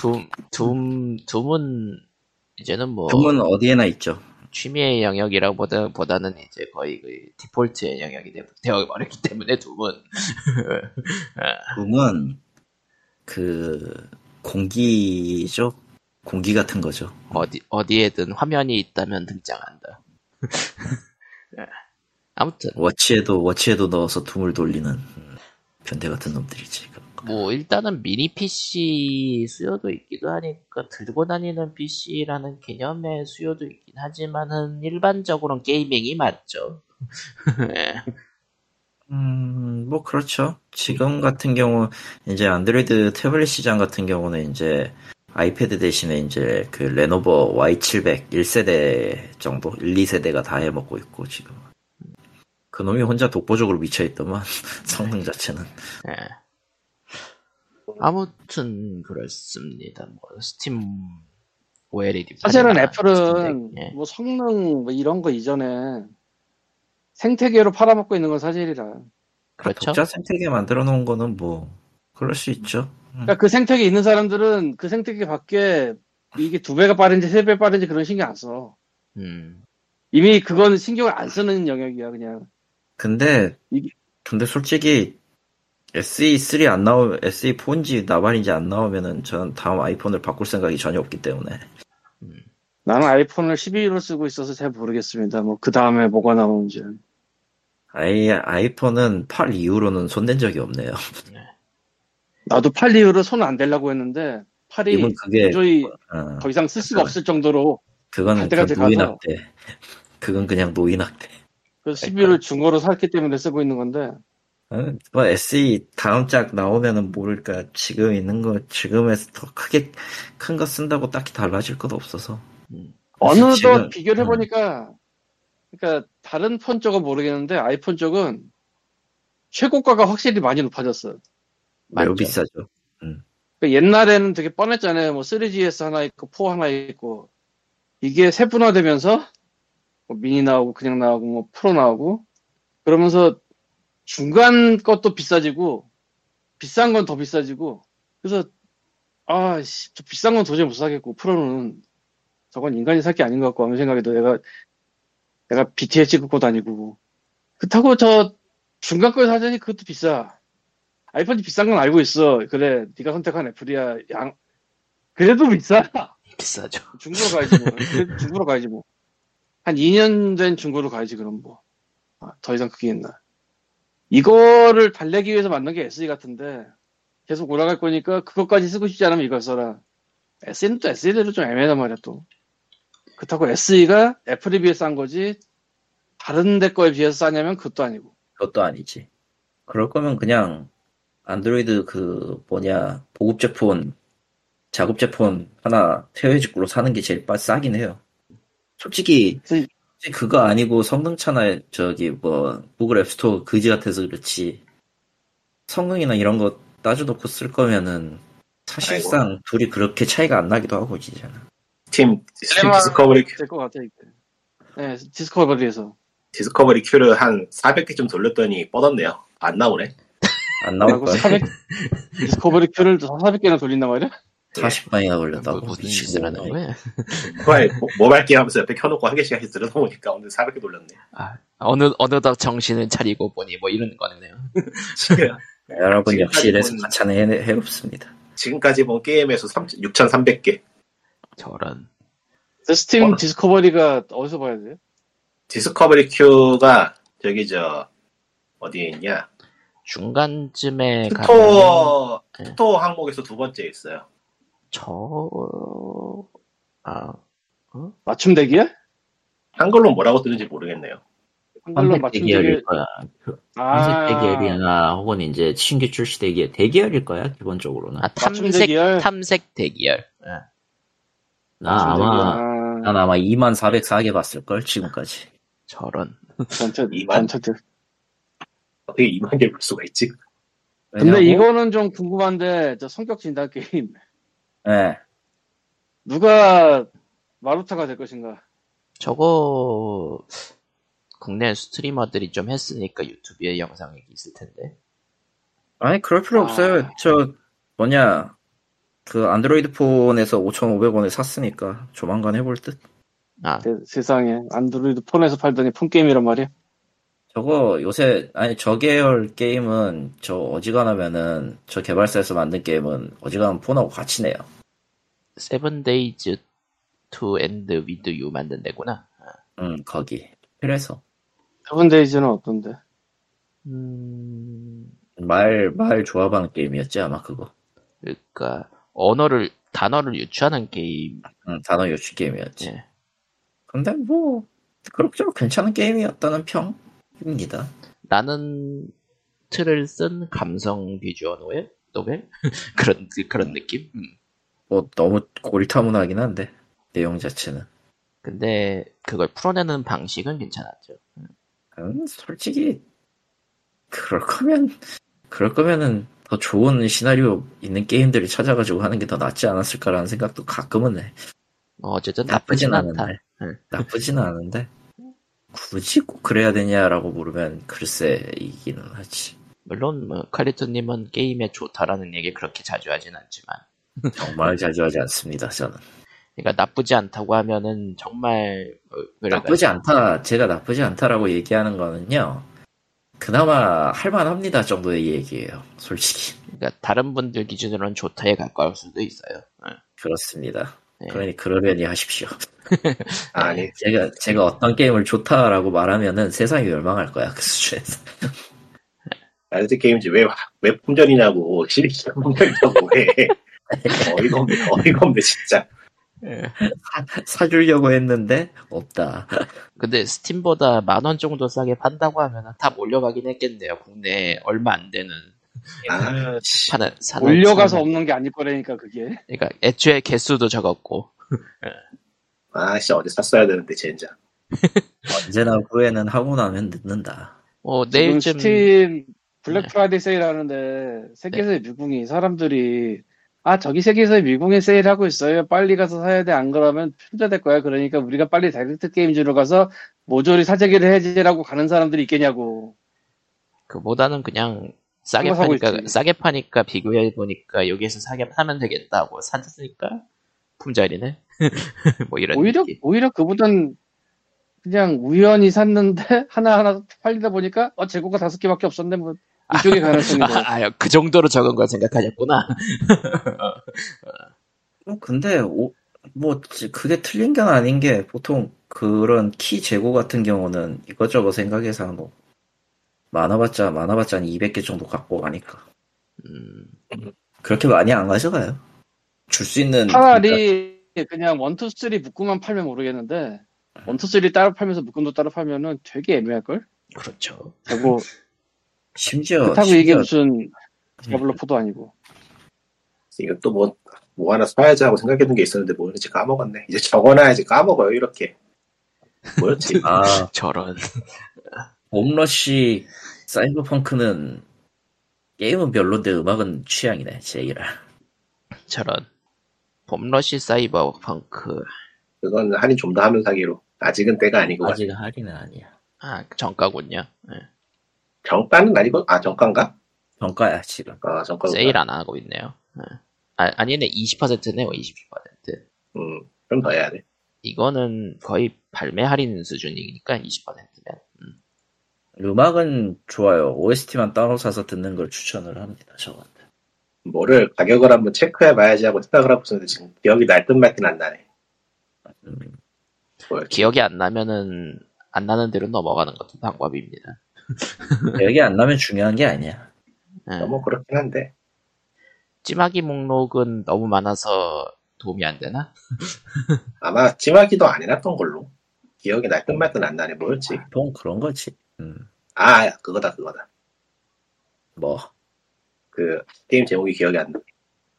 둠, 둠, 둠은 이제는 뭐 그건 어디에나 있죠 취미의 영역이라고 보다, 보다는 이제 거의 그 디폴트의 영역이 되, 되어버렸기 때문에 둠은 붐은 그 공기죠 공기 같은 거죠 어디 어디에든 화면이 있다면 등장한다. 예. 아무튼 워치에도 워치에도 넣어서 둠을 돌리는 음, 변태 같은 놈들이지. 뭐 일단은 미니 PC 수요도 있기도 하니까 들고 다니는 PC라는 개념의 수요도 있긴 하지만은 일반적으로는 게이밍이 맞죠. 예. 음, 뭐 그렇죠. 지금 같은 경우 이제 안드로이드 태블릿 시장 같은 경우는 이제 아이패드 대신에 이제 그 Lenovo Y700 1세대 정도, 1, 2세대가 다 해먹고 있고 지금. 그놈이 혼자 독보적으로 미쳐있더만 성능 자체는. 예. 아무튼 그렇습니다. 뭐 Steam OLED 사실은 애플은 예. 뭐 성능 뭐 이런 거 이전에 생태계로 팔아먹고 있는 건 사실이라. 그렇죠. 독자 생태계 만들어 놓은 거는 뭐 그럴 수 있죠. 그러니까 그 생태계 있는 사람들은 그 생태계 밖에 이게 두 배가 빠른지 세 배 빠른지 그런 신경 안 써. 음, 이미 그건 신경을 안 쓰는 영역이야 그냥. 근데 이게- 근데 솔직히 SE3 안 나오 SE4인지 나발인지 안 나오면은 전 다음 아이폰을 바꿀 생각이 전혀 없기 때문에 음. 나는 아이폰을 12로 쓰고 있어서 잘 모르겠습니다. 뭐 그 다음에 뭐가 나오는지. 아이 아이폰은 8 이후로는 손댄 적이 없네요. 나도 8 이후로 손 안 대려고 했는데 8이 이분 그게 도저히 어, 더 이상 쓸 수가 없을 정도로 그건 그. 노인학대. 그건 그냥 노인학대. 그래서 12를 중고로 샀기 때문에 쓰고 있는 건데 어, 뭐 SE 다음 작 나오면은 모를까 지금 있는 거 지금에서 더 크게 큰 거 쓴다고 딱히 달라질 것도 없어서 어느덧 지금- 비교를 음. 해보니까 그러니까 다른 폰 쪽은 모르겠는데 아이폰 쪽은 최고가가 확실히 많이 높아졌어. 매우 맞죠. 비싸죠. 그러니까 옛날에는 되게 뻔했잖아요. 뭐 3GS 하나 있고 4 하나 있고 이게 세분화되면서 뭐 미니 나오고 그냥 나오고 뭐 프로 나오고 그러면서 중간 것도 비싸지고 비싼 건 더 비싸지고 그래서 아씨 저 비싼 건 도저히 못 사겠고 프로는 저건 인간이 살 게 아닌 것 같고 아무 생각이 도 내가 내가 BTS 찍고 다니고. 그렇다고 저 중간 걸 사자니 그것도 비싸. 아이폰이 비싼 건 알고 있어. 그래 네가 선택한 애플이야. 양 그래도 비싸. 비싸죠. 중고로 가야지 뭐. 중고로 가야지 뭐. 한 2년 된 중고로 가야지 그럼 뭐. 더 이상 그게 있나 이거를 달래기 위해서 만든 게 SE 같은데 계속 올라갈 거니까 그것까지 쓰고 싶지 않으면 이걸 써라 SE는 또 SE대로 좀 애매하단 말이야 또 그렇다고 SE가 애플에 비해 싼 거지 다른 데 거에 비해서 싸냐면 그것도 아니고 그것도 아니지. 그럴 거면 그냥 안드로이드 그 뭐냐 보급제 폰, 자급제 폰 하나 태회직구로 사는 게 제일 빠- 싸긴 해요. 솔직히 그- 솔직히 그거 아니고 성능차나 저기 뭐 Google App Store 그지 같아서 그렇지 성능이나 이런 거 따져놓고 쓸 거면은 사실상 둘이 그렇게 차이가 안 나기도 하고 진짜. 스팀 딜레마- Discovery, Queue- 될것 같아 이게 네 Discovery에서 Discovery Queue를 한 400개쯤 돌렸더니 뻗었네요. 안 나오네. 안 나올 거야. 400 Discovery Queue를 400개나 돌린단 말이야? 40방이나 뭐, 올렸다고 무슨 미친 짓을 하는 오네. 거야? 모바일, 모- 모바일 게임 하면서 옆에 켜놓고 한 개씩 한 개씩 들여다보니까 오늘 400개 돌렸네. 아, 어느 어느덧 정신을 차리고 보니 뭐 이런 거네요. 지금, 여러분 역시 이래서 본- 가차는 해, 해롭습니다. 지금까지 본 게임에서 6,300개. 저런. 그 스팀 어. Discovery가 어디서 봐야 돼요? Discovery Queue가 저기 저 어디에 있냐? 중간쯤에 가면 Store 네. Store 항목에서 두 번째 있어요. 저 아, 맞춤 대기야? 한글로 뭐라고 뜨는지 모르겠네요. 한글로 맞춤 대기열일 대기. 거야. 아, 탐색 대기열이나 혹은 이제 신규 출시 대기열 대기열일 거야 기본적으로는. 아 탐색 대기열. 탐색 대기열. 예. 나 아마 대기열. 난 아마 2만 404개 봤을 걸 지금까지. 저런. 전체 이만? 전체. 어떻게 2만 개 볼 수가 있지? 근데 왜냐고- 이거는 좀 궁금한데 저 성격 진단 게임 예. 누가 마루타가 될 것인가? 저거 국내 스트리머들이 좀 했으니까 유튜브에 영상이 있을 텐데. 아니 그럴 필요 아. 없어요. 저 뭐냐 그 안드로이드 폰에서 5,500원에 샀으니까 조만간 해볼 듯. 아, 세- 세상에 안드로이드 폰에서 팔더니 폰 게임이란 말이야? 저거 요새 아니 저 계열 게임은 저 어지간하면은 저 개발사에서 만든 게임은 어지간하면 폰하고 같이 내요. Seven Days to End with You 만든 데구나. 응 거기. 그래서 Seven Days는 어떤데? 음, 말 말 조합하는 게임이었지 아마 그거. 그러니까 언어를 단어를 유추하는 게임. 응 단어 요치 게임이었지. 예. 근데 뭐 그럭저럭 괜찮은 게임이었다는 평입니다. 나는 틀을 쓴 감성 비주얼 노벨? 노벨? 그런 그런 느낌. 음. 뭐 너무 고리타문하긴 한데 내용 자체는. 근데 그걸 풀어내는 방식은 괜찮았죠. 음, 솔직히 그럴 거면 그럴 거면은 더 좋은 시나리오 있는 게임들을 찾아가지고 하는 게 더 낫지 않았을까라는 생각도 가끔은 해. 뭐 어쨌든 나쁘진 나쁘진. 않은데. 응. 나쁘지는 않은데 굳이 꼭 그래야 되냐라고 물으면 글쎄 이기는 하지. 물론 뭐 칼리토님은 게임에 좋다라는 얘기 그렇게 자주 하진 않지만, 정말 자주 하지 않습니다. 저는 그러니까 나쁘지 않다고 하면은 정말 어, 그래가- 나쁘지 않다. 제가 나쁘지 않다라고 얘기하는 거는요. 그나마 할만합니다 정도의 얘기예요. 솔직히 그러니까 다른 분들 기준으로는 좋다에 가까울 수도 있어요. 응. 그렇습니다. 네. 그러니 그러려니 하십시오. 아니 제가 제가 어떤 게임을 좋다라고 말하면은 세상이 멸망할 거야 그 수준에서. 라이트 게임즈 왜, 왜 품절이냐고 시리즈가 품절이냐고 해 어이가 없네 어이가 없네 진짜 사 주려고 했는데 없다. 근데 스팀보다 만 원 정도 싸게 판다고 하면은 다 몰려가긴 했겠네요. 국내에 얼마 안 되는 아 씨. 파는 사는 몰려가서 사는- 없는 게 아닐 거라니까 그게. 그러니까 애초에 개수도 적었고 아 씨 어제 샀어야 되는데 젠장 언제나 후회는 하고 나면 늦는다. 뭐 지금 내일쯤 스팀 블랙 네. 프라이데이 세일 하는데 세계수의 미궁이 사람들이 아 저기 세계수의 미궁에 세일하고 있어요 빨리 가서 사야 돼 안 그러면 품절될 거야 그러니까 우리가 빨리 다이렉트 게임즈로 가서 모조리 사재기를 해지라고 가는 사람들이 있겠냐고 그보다는 그냥 싸게 파니까 있지. 싸게 파니까 비교해 보니까 여기에서 싸게 파면 되겠다고 샀으니까 품절이네. 뭐 이런 오히려 느낌. 오히려 그보단 그냥 우연히 샀는데 하나 하나 팔리다 보니까 어 재고가 다섯 개밖에 없었네 뭐 이쪽에 가능성이 더 아, 아, 그 정도로 적은 걸 생각하셨구나. 어, 근데 오- 뭐 지- 그게 틀린 건 아닌 게 보통 그런 키 재고 같은 경우는 이것저것 생각해서 뭐 많아봤자 많아봤자 한 200개 정도 갖고 가니까 음, 그렇게 많이 안 가져가요. 줄 수 있는 차라리 그냥 one two three 묶음만 팔면 모르겠는데 one two three 따로 팔면서 묶음도 따로 팔면은 되게 애매할 걸? 그렇죠. 재고 심지어 그렇다고 이게 심지어 무슨 디아블로 four도 아니고 이거 또뭐 뭐 하나 사야지 하고 생각했던 게 있었는데 뭐였지 까먹었네 이제 적어놔야지 까먹어요 이렇게 뭐였지 아 저런. 홈러시 사이버펑크는 게임은 별론데 음악은 취향이네 제이라. 저런. 봄러시 사이버 펑크. 그건 할인 좀 더 하면 사기로 아직은 때가 아니고 아직 할인은 아니야. 아, 정가군요. 예. 정가는 아니고 아 정가인가? 정가야 지금. 아 정가 세일 안 하고 있네요. 예. 아, 아니네, 20%네요, 20%. 음 그럼 더 해야 돼 이거는 거의 발매 할인 수준이니까 20%면. 음. 음악은 좋아요. OST만 따로 사서 듣는 걸 추천을 합니다. 저한테. 뭐를 가격을 한번 체크해 봐야지 하고 생각을 하고 있었는데 지금 기억이 날 듯 말듯 안 나네 음? 기억이 안 나면은 안 나는 대로 넘어가는 것도 방법입니다. 기억이 안 나면 중요한 게 아니야. 예. 너무 그렇긴 한데 찜하기 목록은 너무 많아서 도움이 안 되나? 아마 찜하기도 안 해놨던 걸로 기억이 날듯말듯 안 나네 뭐였지? 보통 그런 거지. 음, 아 그거다 그거다 뭐 그 게임 제목이 기억이 안 나.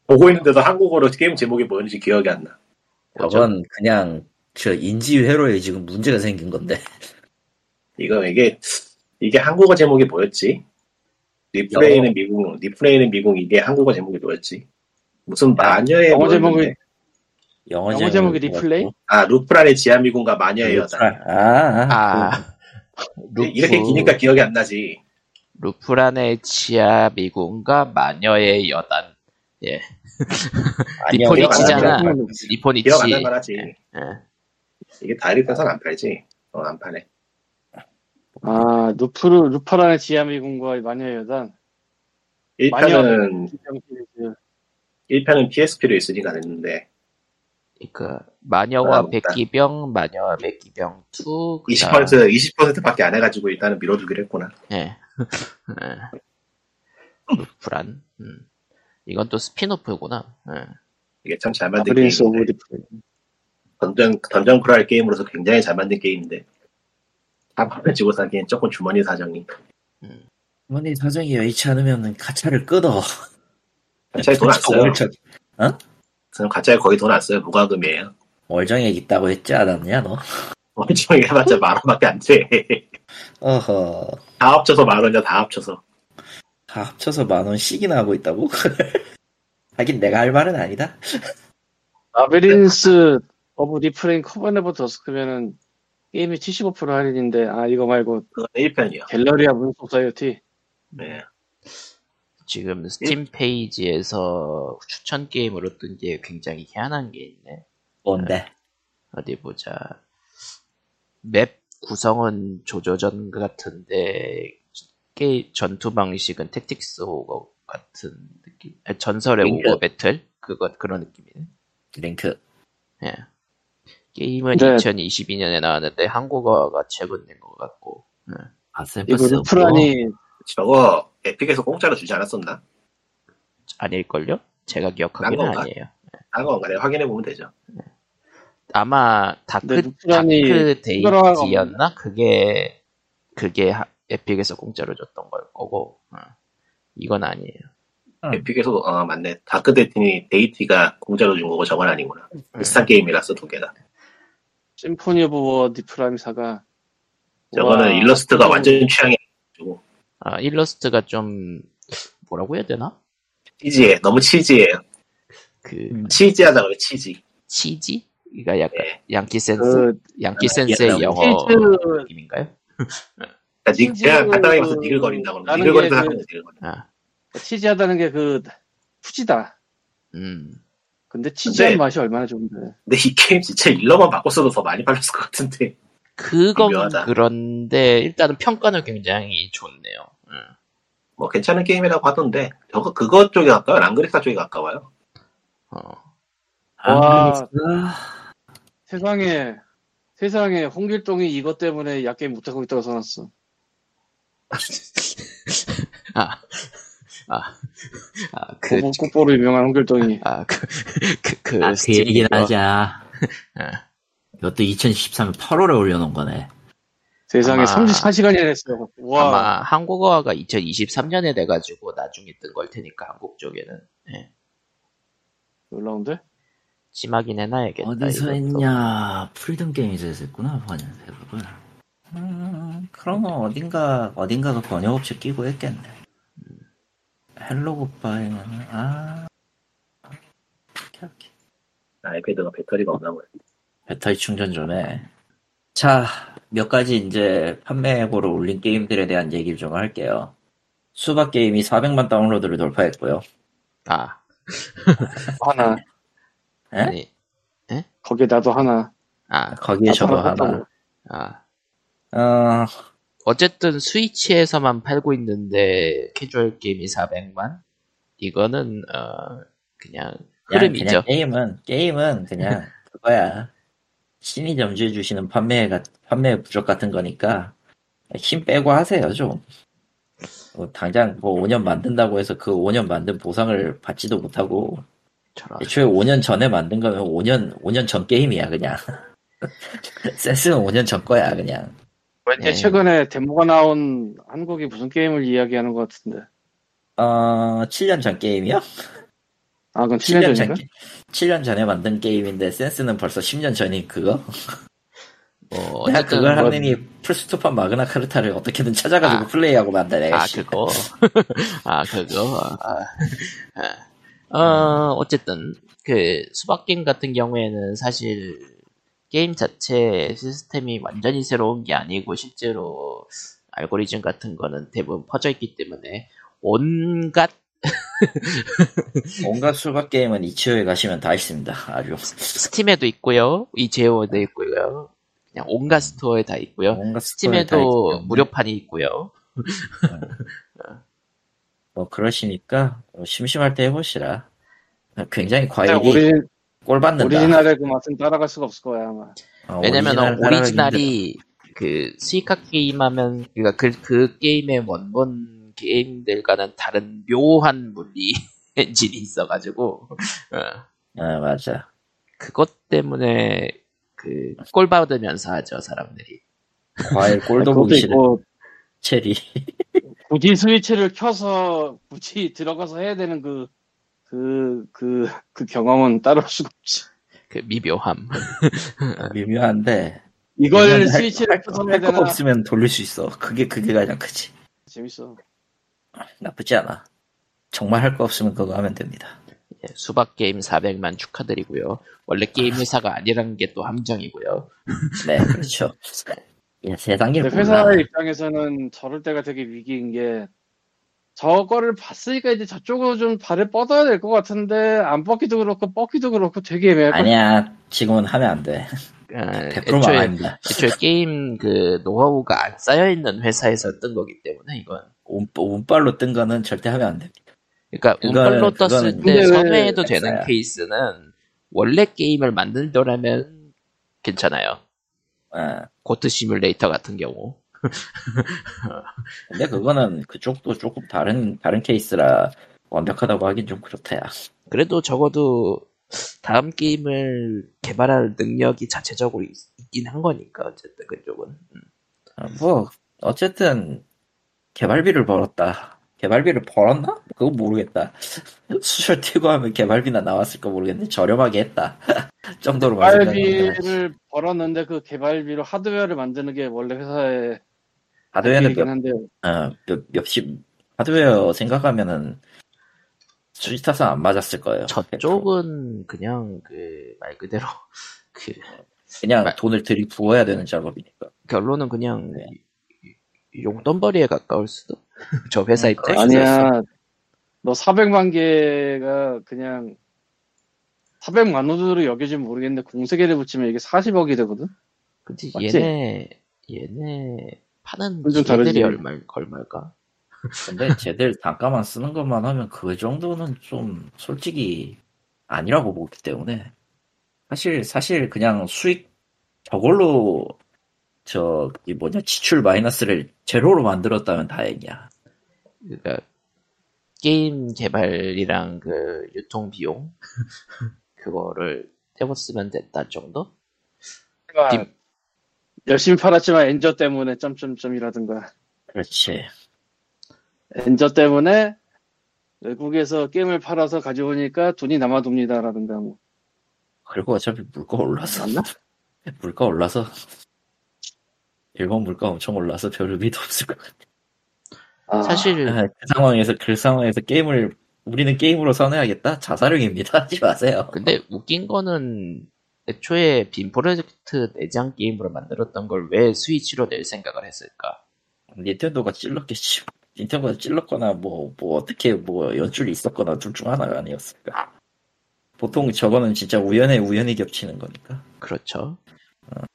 보고 있는데도 한국어로 게임 제목이 뭐였는지 기억이 안 나. 저건 그냥 저 인지 회로에 지금 문제가 생긴 건데. 이거 이게 이게 한국어 제목이 뭐였지? Refrain의 미궁, Refrain의 미궁 이게 한국어 제목이 뭐였지? 무슨 마녀의 영어? 제목이 영어, 영어 제목이 Refrain? 아 루프란의 지하미궁과 마녀의 여단. 아, 아, 아, 루프, 이렇게 기니까 기억이 안 나지. 루프란의 지하 미궁과 마녀의 여단. 예. 아니요, 리폰이 기억 안 치잖아. 나잖아. 리폰이 기억 안 치. 날만하지. 예. 이게 다이렉트에서는 안 팔지. 어, 안 파네. 아 루프르 루파란의 지하미군과 마녀의 여단 1편은, 기병 시리즈. 1편은 PSP로 있으니까 됐는데, 그 마녀와 아. 백기병, 마녀와 백기병 2. 20%, 20%밖에 안 해가지고 일단은 밀어두기로 했구나. 예. 예. 루프란. 음. 이건 또 스핀오프구나. 예. 이게 참 잘 만든. Refrain dungeon, dungeon crawl 게임으로서 굉장히 잘 만든 게임인데, 다 가지고 사기엔 조금 주머니 사정이. 주머니 사정이 여의치 않으면 가챠를 끊어. 가챠에 돈 안 써요. 월정, 저는 가챠에 거의 돈 안 써요. 무과금이에요. 월정액 있다고 했지 않았냐 너? 월정이 해봤자 만 원밖에 안 돼. 어허. 다 합쳐서 만 원이야, 다 합쳐서. 다 합쳐서 만 원씩이나 하고 있다고? 하긴 내가 할 말은 아니다. Labyrinth of Refrain Coven of Dusk면은 게임이 75% 할인인데 아 이거 말고 그건 1편이요. Galleria Moon Society 네. 지금 스팀 페이지에서 추천 게임으로 뜬 게 굉장히 희한한 게 있네. 뭔데? 어디 보자. 맵 구성은 조조전 같은데 게 전투 방식은 택틱스 호거 같은 느낌. 아니, 전설의 링크. 오거 배틀 그것 그런 느낌이네. 링크. 예. 게임은 네. 2022년에 나왔는데 한국어가 최근 낸것 같고. 예. 아, 이거 샘플스 루프란이 저거 에픽에서 공짜로 주지 않았었나? 아닐걸요? 제가 기억하기는? 아니에요. 딴 건가? 내가 확인해 보면 되죠. 아마 Dark Dark Deity였나? 그게 그게 하- 에픽에서 공짜로 줬던 걸 거고 어. 이건 아니에요. 응. 에픽에서도 어 맞네. 다크 데티니 데이티가 공짜로 준 거고 저건 아니구나. 비슷한 게임이라서 두 개다. Symphony of War The Nephilim Saga 저거는 와, 일러스트가 좀 완전 취향이 아니고 아, 일러스트가 좀 뭐라고 해야 되나? cheesy해. 너무 cheesy해요. 그 음. cheesy하다 그래 cheesy. Cheesy? 그러니까 약간 예. 양키 센스, 그 양키 아, 센스의 옛날 영어 치즈 느낌인가요? 그러니까 니- 치즈 그냥 간단하게 봐서 그- 니글거린다 게 하면 그- 니글거린다. 아, cheesy하다는 게 그 푸지다. 음. 근데 치즈한 근데- 맛이 얼마나 좋은데. 근데 이 게임 진짜 일러만 바꿨어도 더 많이 팔렸을 것 같은데. 그건 미묘하다. 그런데 일단은 평가는 굉장히 좋네요. 음. 뭐 괜찮은 게임이라고 하던데 저거 그거 쪽에 가까워요? 랑그리사 쪽에 가까워요? 어. 와. 아, 세상에 세상에 홍길동이 이것 때문에 약게임 못하고 있다고 써놨어. 아, 아, 아, 그, 고보 국보로 유명한 홍길동이. 아, 그, 그, 그, 아, 그 얘기는. 하자. 아, 이것도 2013년 8월에 올려놓은 거네. 세상에 아마- 34시간이나 했어요. 와. 아마 한국어가 2023년에 돼가지고 나중에 뜬 걸 테니까 한국 쪽에는 예. 놀라운데? 찜하긴 해놔야겠다. 어디서 이것도. 했냐? 프리덤 게임즈에서 했구나, 대부분. 음, 그러면 어딘가, 어딘가가 번역 업체 끼고 했겠네. Hello goodbye는, 아. 오케이, 오케이. 아이패드가 배터리가 없나 보네. 배터리 충전 좀 해. 자, 몇 가지 이제 판매고로 올린 게임들에 대한 얘기를 좀 할게요. 수박 게임이 400만 다운로드를 돌파했고요. 아, 하나. 에? 아니, 거기에 나도 하나. 아, 거기에 저도 하나 하나. 아. 어, 어쨌든 스위치에서만 팔고 있는데 캐주얼 게임이 400만? 이거는 어 그냥 흐름이죠. 그냥 게임은, 게임은 그냥 그거야. 신이 점지해 주시는 판매가, 판매 부족 같은 거니까 힘 빼고 하세요, 좀. 뭐 당장 뭐 5년 만든다고 해서 그 5년 만든 보상을 받지도 못하고 저런. 애초에 5년 전에 만든 거면 5년, 5년 전 게임이야, 그냥. 센스는 5년 전 거야, 그냥. 왠지 네. 최근에 데모가 나온 한국이 무슨 게임을 이야기하는 것 같은데. 어, 7년 전 게임이요? 아, 그건 7년 7년 전인가? 전, 7년 전에 만든 게임인데 센스는 벌써 10년 전인 그거? 뭐 내가 그걸 뭐- 하느니 플스토판 마그나 카르타를 어떻게든 찾아가지고 아. 플레이하고 만다, 내가. 아 씨. 그거 아 그거 아, 아. 어 어쨌든 그 수박 게임 같은 경우에는 사실 게임 자체 시스템이 완전히 새로운 게 아니고 실제로 알고리즘 같은 거는 대부분 퍼져 있기 때문에 온갖 온갖 수박 게임은 이치오에 가시면 다 있습니다. 아주. 스팀에도 있고요 itch.io에도 있고요 그냥 온갖 스토어에 다 있고요 온갖 다 스팀에도 때문에. 무료판이 있고요 뭐 그러시니까 뭐 심심할 때 해보시라. 굉장히 과일이 꼴 받는다. 오리지널의 그 맛은 따라갈 수가 없을 거야, 아마. 어, 왜냐면 오리지널 오리지널이 그 수박 게임 하면 그러니까 그, 그 게임의 원본 게임들과는 다른 묘한 물리 엔진이 있어가지고 어. 아 맞아. 그것 때문에 그 꼴 받으면서 하죠 사람들이 과일 꼴도 보기 싫은 있고, 체리. 굳이 스위치를 켜서 굳이 들어가서 해야 되는 그, 그, 그, 그 경험은 따로 할 수가 없지. 그 미묘함 미묘한데 이걸 할- 스위치를 할, 켜서 해야 할거 되나? 없으면 돌릴 수 있어. 그게 그게 가장 크지. 재밌어. 나쁘지 않아. 정말 할 거 없으면 그거 하면 됩니다. 예, 수박 게임 400만 축하드리고요. 원래 게임 회사가 아니라는 게 또 함정이고요. 네, 그렇죠. 야, 세상에 회사 입장에서는 저럴 때가 되게 위기인 게 저거를 봤으니까 이제 저쪽으로 좀 발을 뻗어야 될 것 같은데 안 뻗기도 그렇고 뻗기도 그렇고 되게 애매할 것 아니야, 지금은 하면 안 돼. 아, 100% 애초에, 망합니다. 애초에 게임 그 노하우가 안 쌓여있는 회사에서 뜬 거기 때문에 이건. 운, 운빨로 뜬 거는 절대 하면 안 됩니다. 그러니까 그거는- 운빨로 떴을 때 선회해도 되는 했어요? 케이스는 원래 게임을 만들더라면 괜찮아요. 예. 고트 시뮬레이터 같은 경우. 근데 그거는 그쪽도 조금 다른, 다른 케이스라 완벽하다고 하긴 좀 그렇다야. 그래도 적어도 다음 게임을 개발할 능력이 자체적으로 있, 있긴 한 거니까 어쨌든 그쪽은. 음. 어, 뭐, 어쨌든, 개발비를 벌었다. 개발비를 벌었나? 그거 모르겠다. 수술 튀고 하면 개발비나 나왔을까 모르겠는데, 저렴하게 했다. 정도로. 개발비를 벌었는데 그 개발비로 하드웨어를 만드는 게 원래 회사의 하드웨어는 몇, 한데 어, 몇, 몇십, 하드웨어 생각하면은, 수지 타서 안 맞았을 거예요. 100%. 저쪽은 그냥 그 말 그대로 그 그냥 말- 돈을 들이 부어야 되는 작업이니까. 결론은 그냥 네. 이- 용돈벌이에 가까울 수도. 저 회사 음, 입장에서. 아니야 너 400만 개가 그냥 400만 원으로 여겨지면 모르겠는데 공세계를 붙이면 이게 40억이 되거든 근데 맞지? 얘네 얘네 파는 다르지. 얼마 얼마일까? 근데 쟤들 단가만 쓰는 것만 하면 그 정도는 좀 솔직히 아니라고 보기 때문에 사실 사실 그냥 수익 저걸로 저이 뭐냐 지출 마이너스를 제로로 만들었다면 다행이야. 그러니까 게임 개발이랑 그 유통 비용 그거를 태웠으면 됐다 정도? 그러니까 열심히 팔았지만 엔저 때문에 점점점이라든가 그렇지. 엔저 때문에 외국에서 게임을 팔아서 가져오니까 돈이 남아돕니다라든가 뭐 그리고 어차피 물가 올라서 맞나? 물가 올라서 일본 물가 엄청 올라서 별 의미도 없을 것 같아. 아, 사실 아, 그 상황에서 그 상황에서 게임을 우리는 게임으로 선회하겠다 자살행위입니다. 하지 마세요. 근데 웃긴 거는 애초에 빔 프로젝트 내장 게임으로 만들었던 걸 왜 스위치로 낼 생각을 했을까? 닌텐도가 찔렀겠지. 닌텐도가 찔렀거나 뭐, 뭐 어떻게 뭐 연출이 있었거나 둘 중 하나가 아니었을까. 보통 저거는 진짜 우연에 우연히 겹치는 거니까. 그렇죠.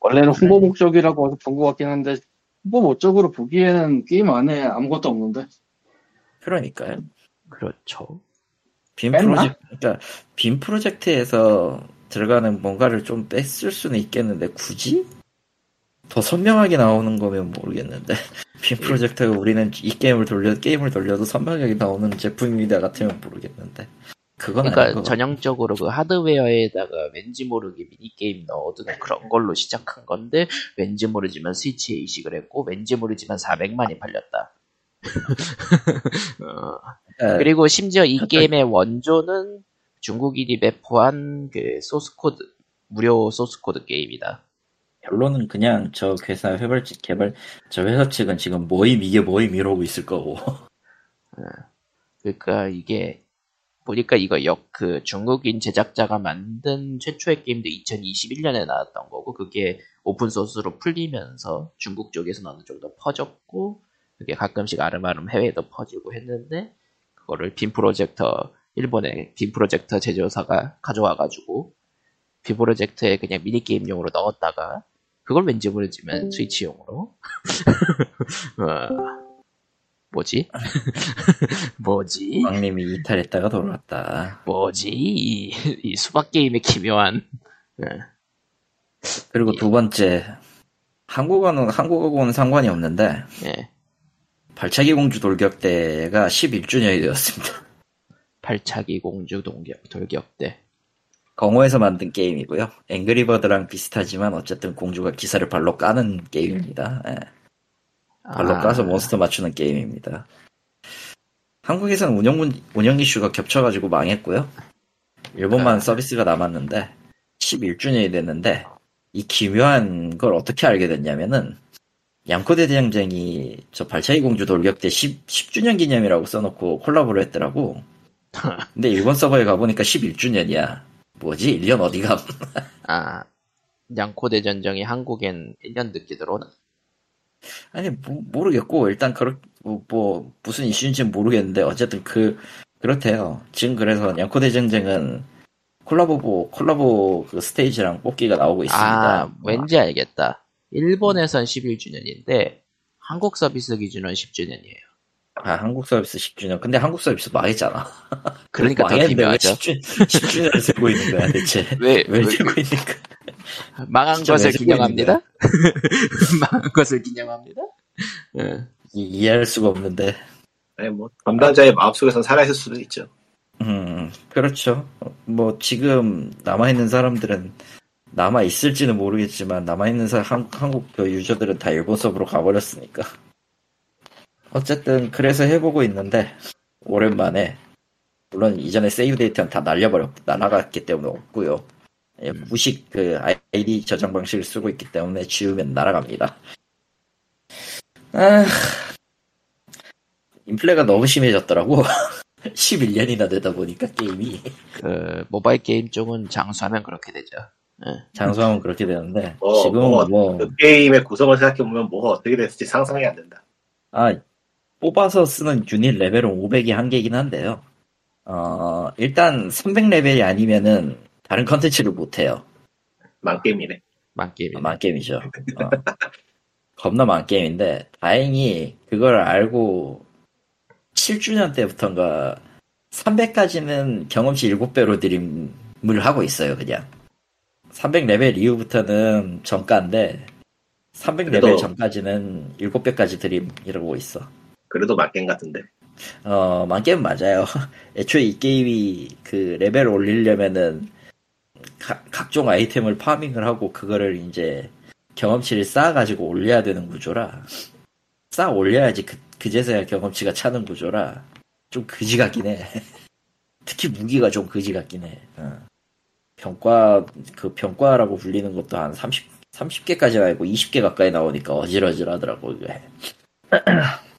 원래는 홍보 목적이라고 어디서 본것 같긴 한데 홍보 목적으로 보기에는 게임 안에 아무것도 없는데 그러니까요. 그렇죠. 빔? 프로젝트, 그러니까 빔 프로젝트에서 들어가는 뭔가를 좀 뺐을 수는 있겠는데 굳이? 더 선명하게 나오는 거면 모르겠는데. 빔 프로젝트가 우리는 이 게임을 돌려 게임을 돌려도 선명하게 나오는 제품이다 같으면 모르겠는데. 그건 그러니까 것 전형적으로 그 하드웨어에다가 왠지 모르게 미니 게임 넣어두는 그런 걸로 시작한 건데 왠지 모르지만 스위치에 이식을 했고 왠지 모르지만 400만이 팔렸다. 어, 같아. 그리고 심지어 이 게임의 원조는 중국인이 배포한 그 소스코드 무료 소스코드 게임이다. 결론은 그냥 저 회사 개발 측 개발 저 회사 측은 지금 뭐임 이게 뭐임 이러고 있을 거고 그러니까 이게 보니까 이거 역 그 중국인 제작자가 만든 최초의 게임도 2021년에 나왔던 거고 그게 오픈 소스로 풀리면서 중국 쪽에서는 어느 정도 퍼졌고 그게 가끔씩 알음알음 해외에도 퍼지고 했는데 그거를 빔 프로젝터 일본의 빔 프로젝터 제조사가 가져와가지고 빔 프로젝터에 그냥 미니 게임용으로 넣었다가 그걸 왠지 모르지만 스위치용으로? 어, 뭐지? 뭐지? 왕님이 이탈했다가 돌아왔다. 뭐지? 이, 이 수박 게임의 기묘한 예. 그리고 두 번째 한국어는 한국어고는 상관이 없는데 예. 발차기 공주 돌격 대가 11주년이 되었습니다 발차기 공주 동격 돌격대 공호에서 만든 게임이고요 앵그리버드랑 비슷하지만 어쨌든 공주가 기사를 발로 까는 게임입니다 예. 발로 아, 까서 몬스터 맞추는 게임입니다. 한국에서는 운영, 문- 운영 이슈가 겹쳐가지고 망했고요. 일본만 아. 서비스가 남았는데 11주년이 됐는데 이 기묘한 걸 어떻게 알게 됐냐면은 양코대 대장쟁이 저 발차기 공주 돌격 때 10, 10주년 기념이라고 써놓고 콜라보를 했더라고. 근데 일본 서버에 가보니까 11주년이야. 뭐지? 1년 어디가? 아, 양코 대 전정이 한국엔 1년 늦게 들어오나? 아니 뭐, 모르겠고 일단 그렇 뭐, 뭐 무슨 이슈인지는 모르겠는데 어쨌든 그 그렇대요. 지금 그래서 양코 대 전쟁은 콜라보 콜라보 그 스테이지랑 뽑기가 나오고 있습니다. 아, 왠지 알겠다. 일본에선 11주년인데, 한국 서비스 기준은 10주년이에요. 아, 한국 서비스 10주년. 근데 한국 서비스 망했잖아. 그러니까 더 망했는데 왜 기묘하죠. 10주, 10주년을 세고 있는 거야, 대체. 왜, 왜 왜, 세고 있는 거야? 망한 것을 기념합니다? 망한 것을 기념합니다? 예. 이- 이해할 수가 없는데. 아니, 뭐, 담당자의 마음속에선 살아있을 수도 있죠. 음, 그렇죠. 뭐, 지금 남아있는 사람들은, 남아 있을지는 모르겠지만, 남아 있는 사, 한, 한국 그 유저들은 다 일본 서버로 가버렸으니까. 어쨌든, 그래서 해보고 있는데, 오랜만에, 물론 이전에 세이브 데이터는 다 날려버렸, 날아갔기 때문에 없고요 예, 무식 그 아이디 저장 방식을 쓰고 있기 때문에 지우면 날아갑니다. 아, 인플레가 너무 심해졌더라고. 11년이나 되다 보니까 게임이 그, 모바일 게임 쪽은 장수하면 그렇게 되죠. 예. 장수하면 그렇게 되는데 어, 지금은 뭐, 뭐 그 게임의 구성을 생각해 보면 뭐가 어떻게 됐을지 상상이 안 된다. 아, 뽑아서 쓰는 유닛 레벨은 500이 한계이긴 한데요. 어, 일단 300레벨이 아니면은 다른 컨텐츠를 못해요. 망겜이네. 망겜이. 망겜이죠. 어. 겁나 망겜인데 다행히 그걸 알고 7주년 때부터인가 300까지는 경험치 7배로 드림을 하고 있어요 그냥 300레벨 이후부터는 정가인데 300레벨 그래도- 전까지는 7배까지 드림이라고 있어 그래도 망겜 같은데. 어, 망겜 맞아요. 애초에 이 게임이 그 레벨 올리려면은 가- 각종 아이템을 farming을 하고 그거를 이제 경험치를 쌓아가지고 올려야 되는 구조라 쌓아 올려야지 그, 그제서야 경험치가 차는 구조라 좀 그지 같긴 해. 특히 무기가 좀 그지 같긴 해. 어. 병과, 그 병과라고 불리는 것도 한 30, 30개까지 알고 20개 가까이 나오니까 어질어질 하더라고, 이게.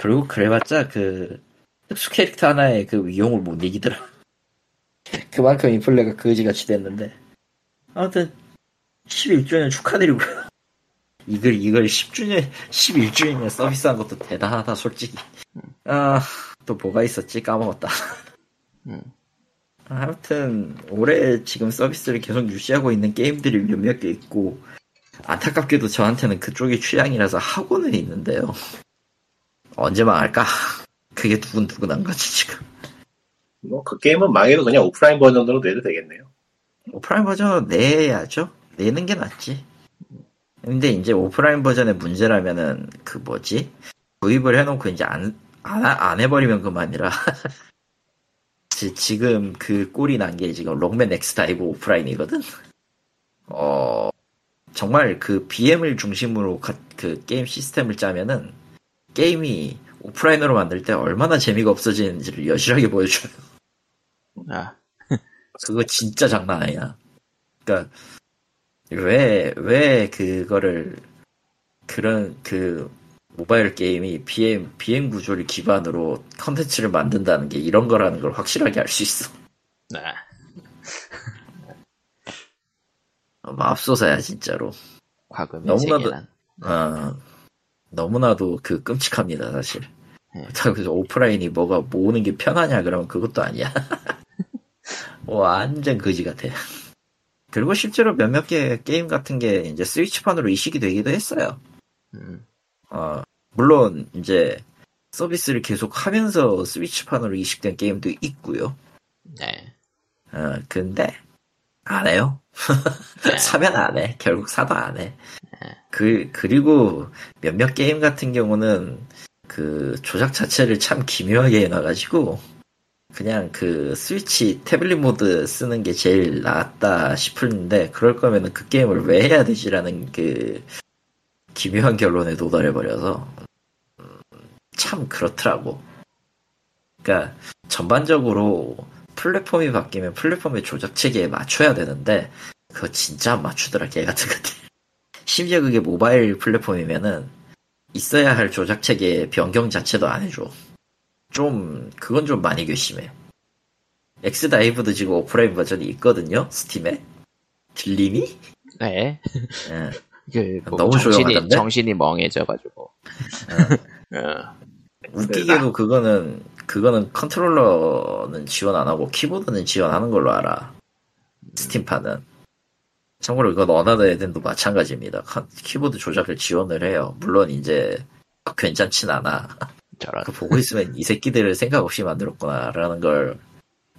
그리고 그래봤자 그 특수 캐릭터 하나에 그 위용을 못 이기더라. 그만큼 인플레가 그지같이 됐는데. 아무튼 11주년 축하드리고요. 이걸 이걸 10주년 11주년에 서비스한 것도 대단하다 솔직히. 아 또 뭐가 있었지 까먹었다. 음. 아무튼 올해 지금 서비스를 계속 유지하고 있는 게임들이 몇몇 개 있고 안타깝게도 저한테는 그쪽이 취향이라서 하고는 있는데요. 언제 망할까? 그게 두근두근한 거지 지금. 뭐, 그 게임은 망해도 그냥 오프라인 버전으로 내도 되겠네요. 오프라인 버전 내야죠. 내는 게 낫지. 근데 이제 오프라인 버전의 문제라면은 그 뭐지? 구입을 해놓고 이제 안, 안, 하- 안 해버리면 그만이라. 지- 지금 그 꼴이 난 게 지금 록맨 엑스다이브 오프라인이거든. 어, 정말 그 BM을 중심으로 가- 그 게임 시스템을 짜면은 게임이 오프라인으로 만들 때 얼마나 재미가 없어지는지를 여실하게 보여줘요. 아, 그거 진짜 장난 아니야. 그니까, 왜, 왜 그거를, 그런, 그, 모바일 게임이 BM, BM 구조를 기반으로 컨텐츠를 만든다는 게 이런 거라는 걸 확실하게 알 수 있어. 네. 어, 맙소사야, 진짜로. 과금의 너무나도-. 어, 너무나도 그 끔찍합니다, 사실. 네. 그래서 오프라인이 뭐가 모으는 게 편하냐, 그러면 그것도 아니야. 완전 거지 같아. 그리고 실제로 몇몇 개 게임 같은 게 이제 스위치판으로 이식이 되기도 했어요. 음, 어, 물론 이제 서비스를 계속 하면서 스위치판으로 이식된 게임도 있고요. 네. 어, 근데 안 해요. 네. 사면 안 해. 결국 사도 안 해. 그, 그리고 몇몇 게임 같은 경우는 그 조작 자체를 참 기묘하게 해놔가지고 그냥 그 스위치 태블릿 모드 쓰는 게 제일 낫다 싶은데 그럴 거면은 그 게임을 왜 해야 되지라는 그 기묘한 결론에 도달해버려서 음, 참 그렇더라고. 그러니까 전반적으로 플랫폼이 바뀌면 플랫폼의 조작 체계에 맞춰야 되는데 그거 진짜 안 맞추더라 개 같은 것들. 심지어 그게 모바일 플랫폼이면은 있어야 할 조작 체계 변경 자체도 안 해줘. 좀 그건 좀 많이 괘씸해. 엑스다이브도 지금 오프라인 버전이 있거든요. 스팀에. 들리니? 네. 예. 그, 뭐 너무 정신이, 조용하던데? 정신이 멍해져가지고. 어, 웃기게도 그거는 그거는 컨트롤러는 지원 안 하고 키보드는 지원하는 걸로 알아. 스팀판은. 참고로 이건 어나더 에덴도 마찬가지입니다. 컨- 키보드 조작을 지원을 해요. 물론 이제 괜찮진 않아. 저런. 그 보고 있으면 이 새끼들을 생각 없이 만들었구나라는 걸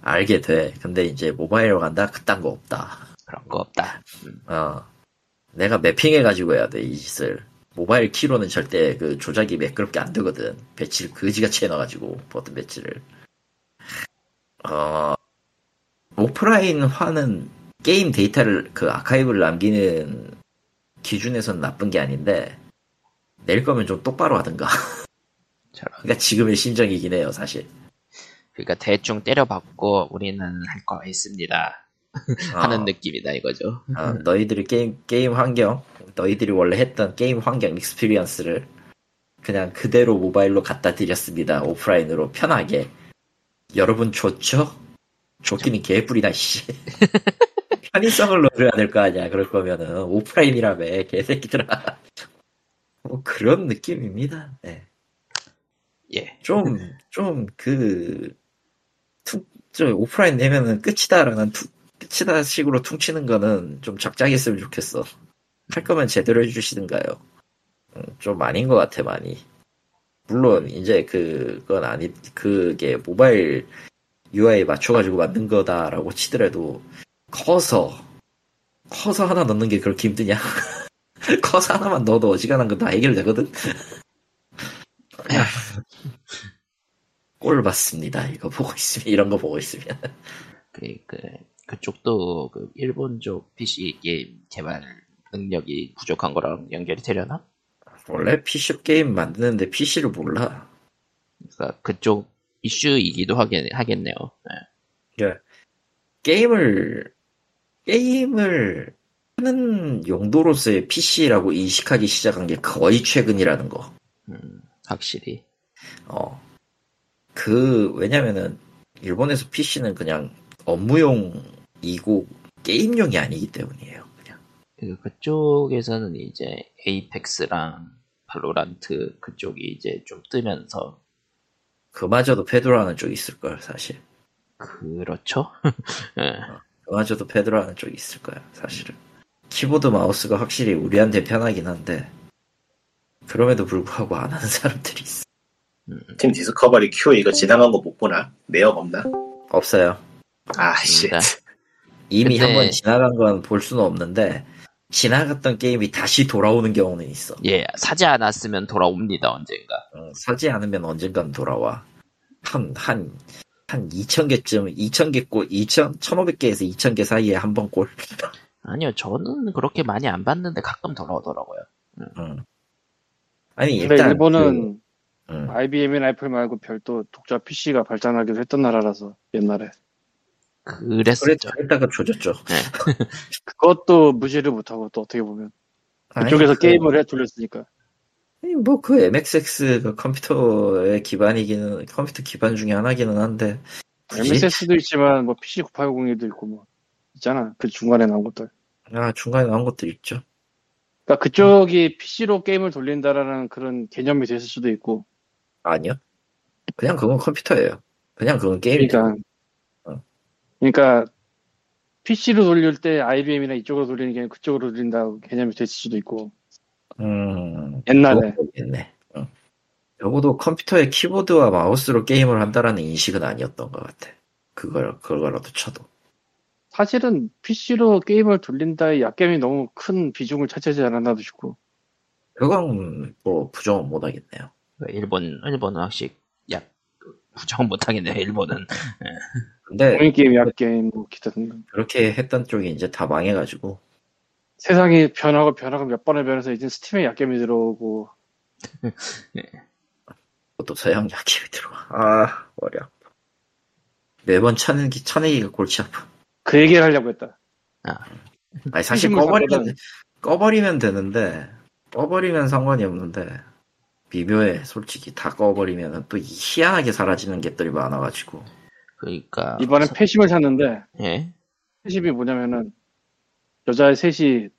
알게 돼. 근데 이제 모바일로 간다 그딴 거 없다. 그런 거 없다. 어. 내가 mapping해가지고 해야 돼, 이 짓을. 모바일 키로는 절대 그 조작이 매끄럽게 안 되거든. 배치를 그지같이 해놔가지고, 버튼 배치를. 어, 오프라인화는 게임 데이터를, 그 아카이브를 남기는 기준에선 나쁜 게 아닌데, 낼 거면 좀 똑바로 하든가. 그러니까 지금의 심정이긴 해요, 사실. 그러니까 대충 때려박고 우리는 할 거 있습니다. 하는 어. 느낌이다 이거죠. 어, 너희들이 게임, 게임 환경, 너희들이 원래 했던 게임 환경 experience를 그냥 그대로 모바일로 갖다 드렸습니다. 오프라인으로 편하게. 여러분 좋죠? 좋기는 개뿔이다, 씨. 편의성을 넣어야 될 거 아니야. 그럴 거면은. 오프라인이라며, 개새끼들아. 뭐 그런 느낌입니다. 네. 예. 좀, 좀, 그, 퉁, 저 오프라인 내면은 끝이다라는 퉁, 끝이다 식으로 퉁치는 거는 좀 적당히 했으면 좋겠어. 할 거면 제대로 해주시든가요. 음, 좀 아닌 것 같아, 많이. 물론, 이제 그건 아니, 그게 모바일 UI에 맞춰가지고 만든 거다라고 치더라도, 커서, 커서 하나 넣는 게 그렇게 힘드냐? 커서 하나만 넣어도 어지간한 건 다 해결되거든? 꼴 봤습니다. 이거 보고 있으면, 이런 거 보고 있으면. 그, 그, 그쪽도 그 일본 쪽 PC 게임 개발 능력이 부족한 거랑 연결이 되려나? 원래 PC 게임 만드는데 PC를 몰라. 그러니까 그쪽 이슈이기도 하겠, 하겠네요. 네. 예. 게임을, 게임을 하는 용도로서의 PC라고 인식하기 시작한 게 거의 최근이라는 거. 음, 확실히. 어. 그, 왜냐면은, 일본에서 PC는 그냥 업무용 이고 게임용이 아니기 때문이에요. 그냥. 그, 그쪽에서는 이제 에이펙스랑 발로란트 그쪽이 이제 좀 뜨면서 그마저도 페드로하는 쪽이 있을걸, 사실. 그렇죠? 예. 그마저도 페드로하는 쪽이 있을 거야, 사실은. 키보드 마우스가 확실히 우리한테 편하긴 한데, 그럼에도 불구하고 안 하는 사람들이 있어. 팀 디스커버리 Q 이거 지나간 거 못 보나? 내역 없나? 없어요. 아, 씨. 이미 근데- 한번 지나간 건 볼 수는 없는데, 지나갔던 게임이 다시 돌아오는 경우는 있어. 예, 사지 않았으면 돌아옵니다, 언젠가. 어, 사지 않으면 언젠간 돌아와. 한, 한, 한 2000개쯤, 2000개 꼴, 2000, 1500개에서 2000개 사이에 한 번 꼴. 아니요, 저는 그렇게 많이 안 봤는데 가끔 돌아오더라고요. 응. 아니, 근데 일단. 일본은 그, 응. IBM이나 애플 말고 별도 독자 PC가 발전하기도 했던 나라라서 옛날에 그랬었죠. 그랬다가 조졌죠. 그것도 무시를 못하고 또 어떻게 보면 그쪽에서 아니, 그- 게임을 해 돌렸으니까 아니, 뭐, 그 MXX가 컴퓨터의 기반이기는, 컴퓨터 기반 중에 하나기는 한데, 굳이? MSS도 있지만 뭐 PC 9802도 있고 뭐 있잖아 그 중간에 나온 것들 아, 중간에 나온 것들 있죠. 그러니까 그쪽이 PC로 게임을 돌린다라는 그런 개념이 됐을 수도 있고 아니요. 그냥 그건 컴퓨터예요. 그냥 그건 게임이죠. 그러니까 어. 그러니까 PC로 돌릴 때 IBM이나 이쪽으로 돌리는 게 그쪽으로 돌린다 개념이 됐을 수도 있고 음, 옛날에 모르겠네. 응. 적어도 컴퓨터의 키보드와 마우스로 게임을 한다라는 인식은 아니었던 것 같아. 그걸, 그거라도 쳐도. 사실은 PC로 게임을 돌린다의 약점이 너무 큰 비중을 차지하지 않았나도 싶고 그건 뭐 부정은 못하겠네요. 일본, 일본은 확실히, 야, 부정 못하겠네요, 일본은. 근데 공인 게임, 약 게임, 뭐 기타 등등 그렇게 했던 쪽이 이제 다 망해가지고 세상이 변하고 변하고 몇 번을 변해서 이제 스팀에 약겜이 들어오고 또 서양 약기이 들어와. 아 머리 아파. 매번 쳐내기 쳐내기가 골치 아파. 그 얘기를 하려고 했다. 아니 사실 꺼버리면 꺼버리면 되는데 꺼버리면 상관이 없는데 미묘해 솔직히 다 꺼버리면 또 희한하게 사라지는 것들이 많아가지고 그러니까 이번엔 패심을 샀는데 예 패심이 뭐냐면은 여자 셋이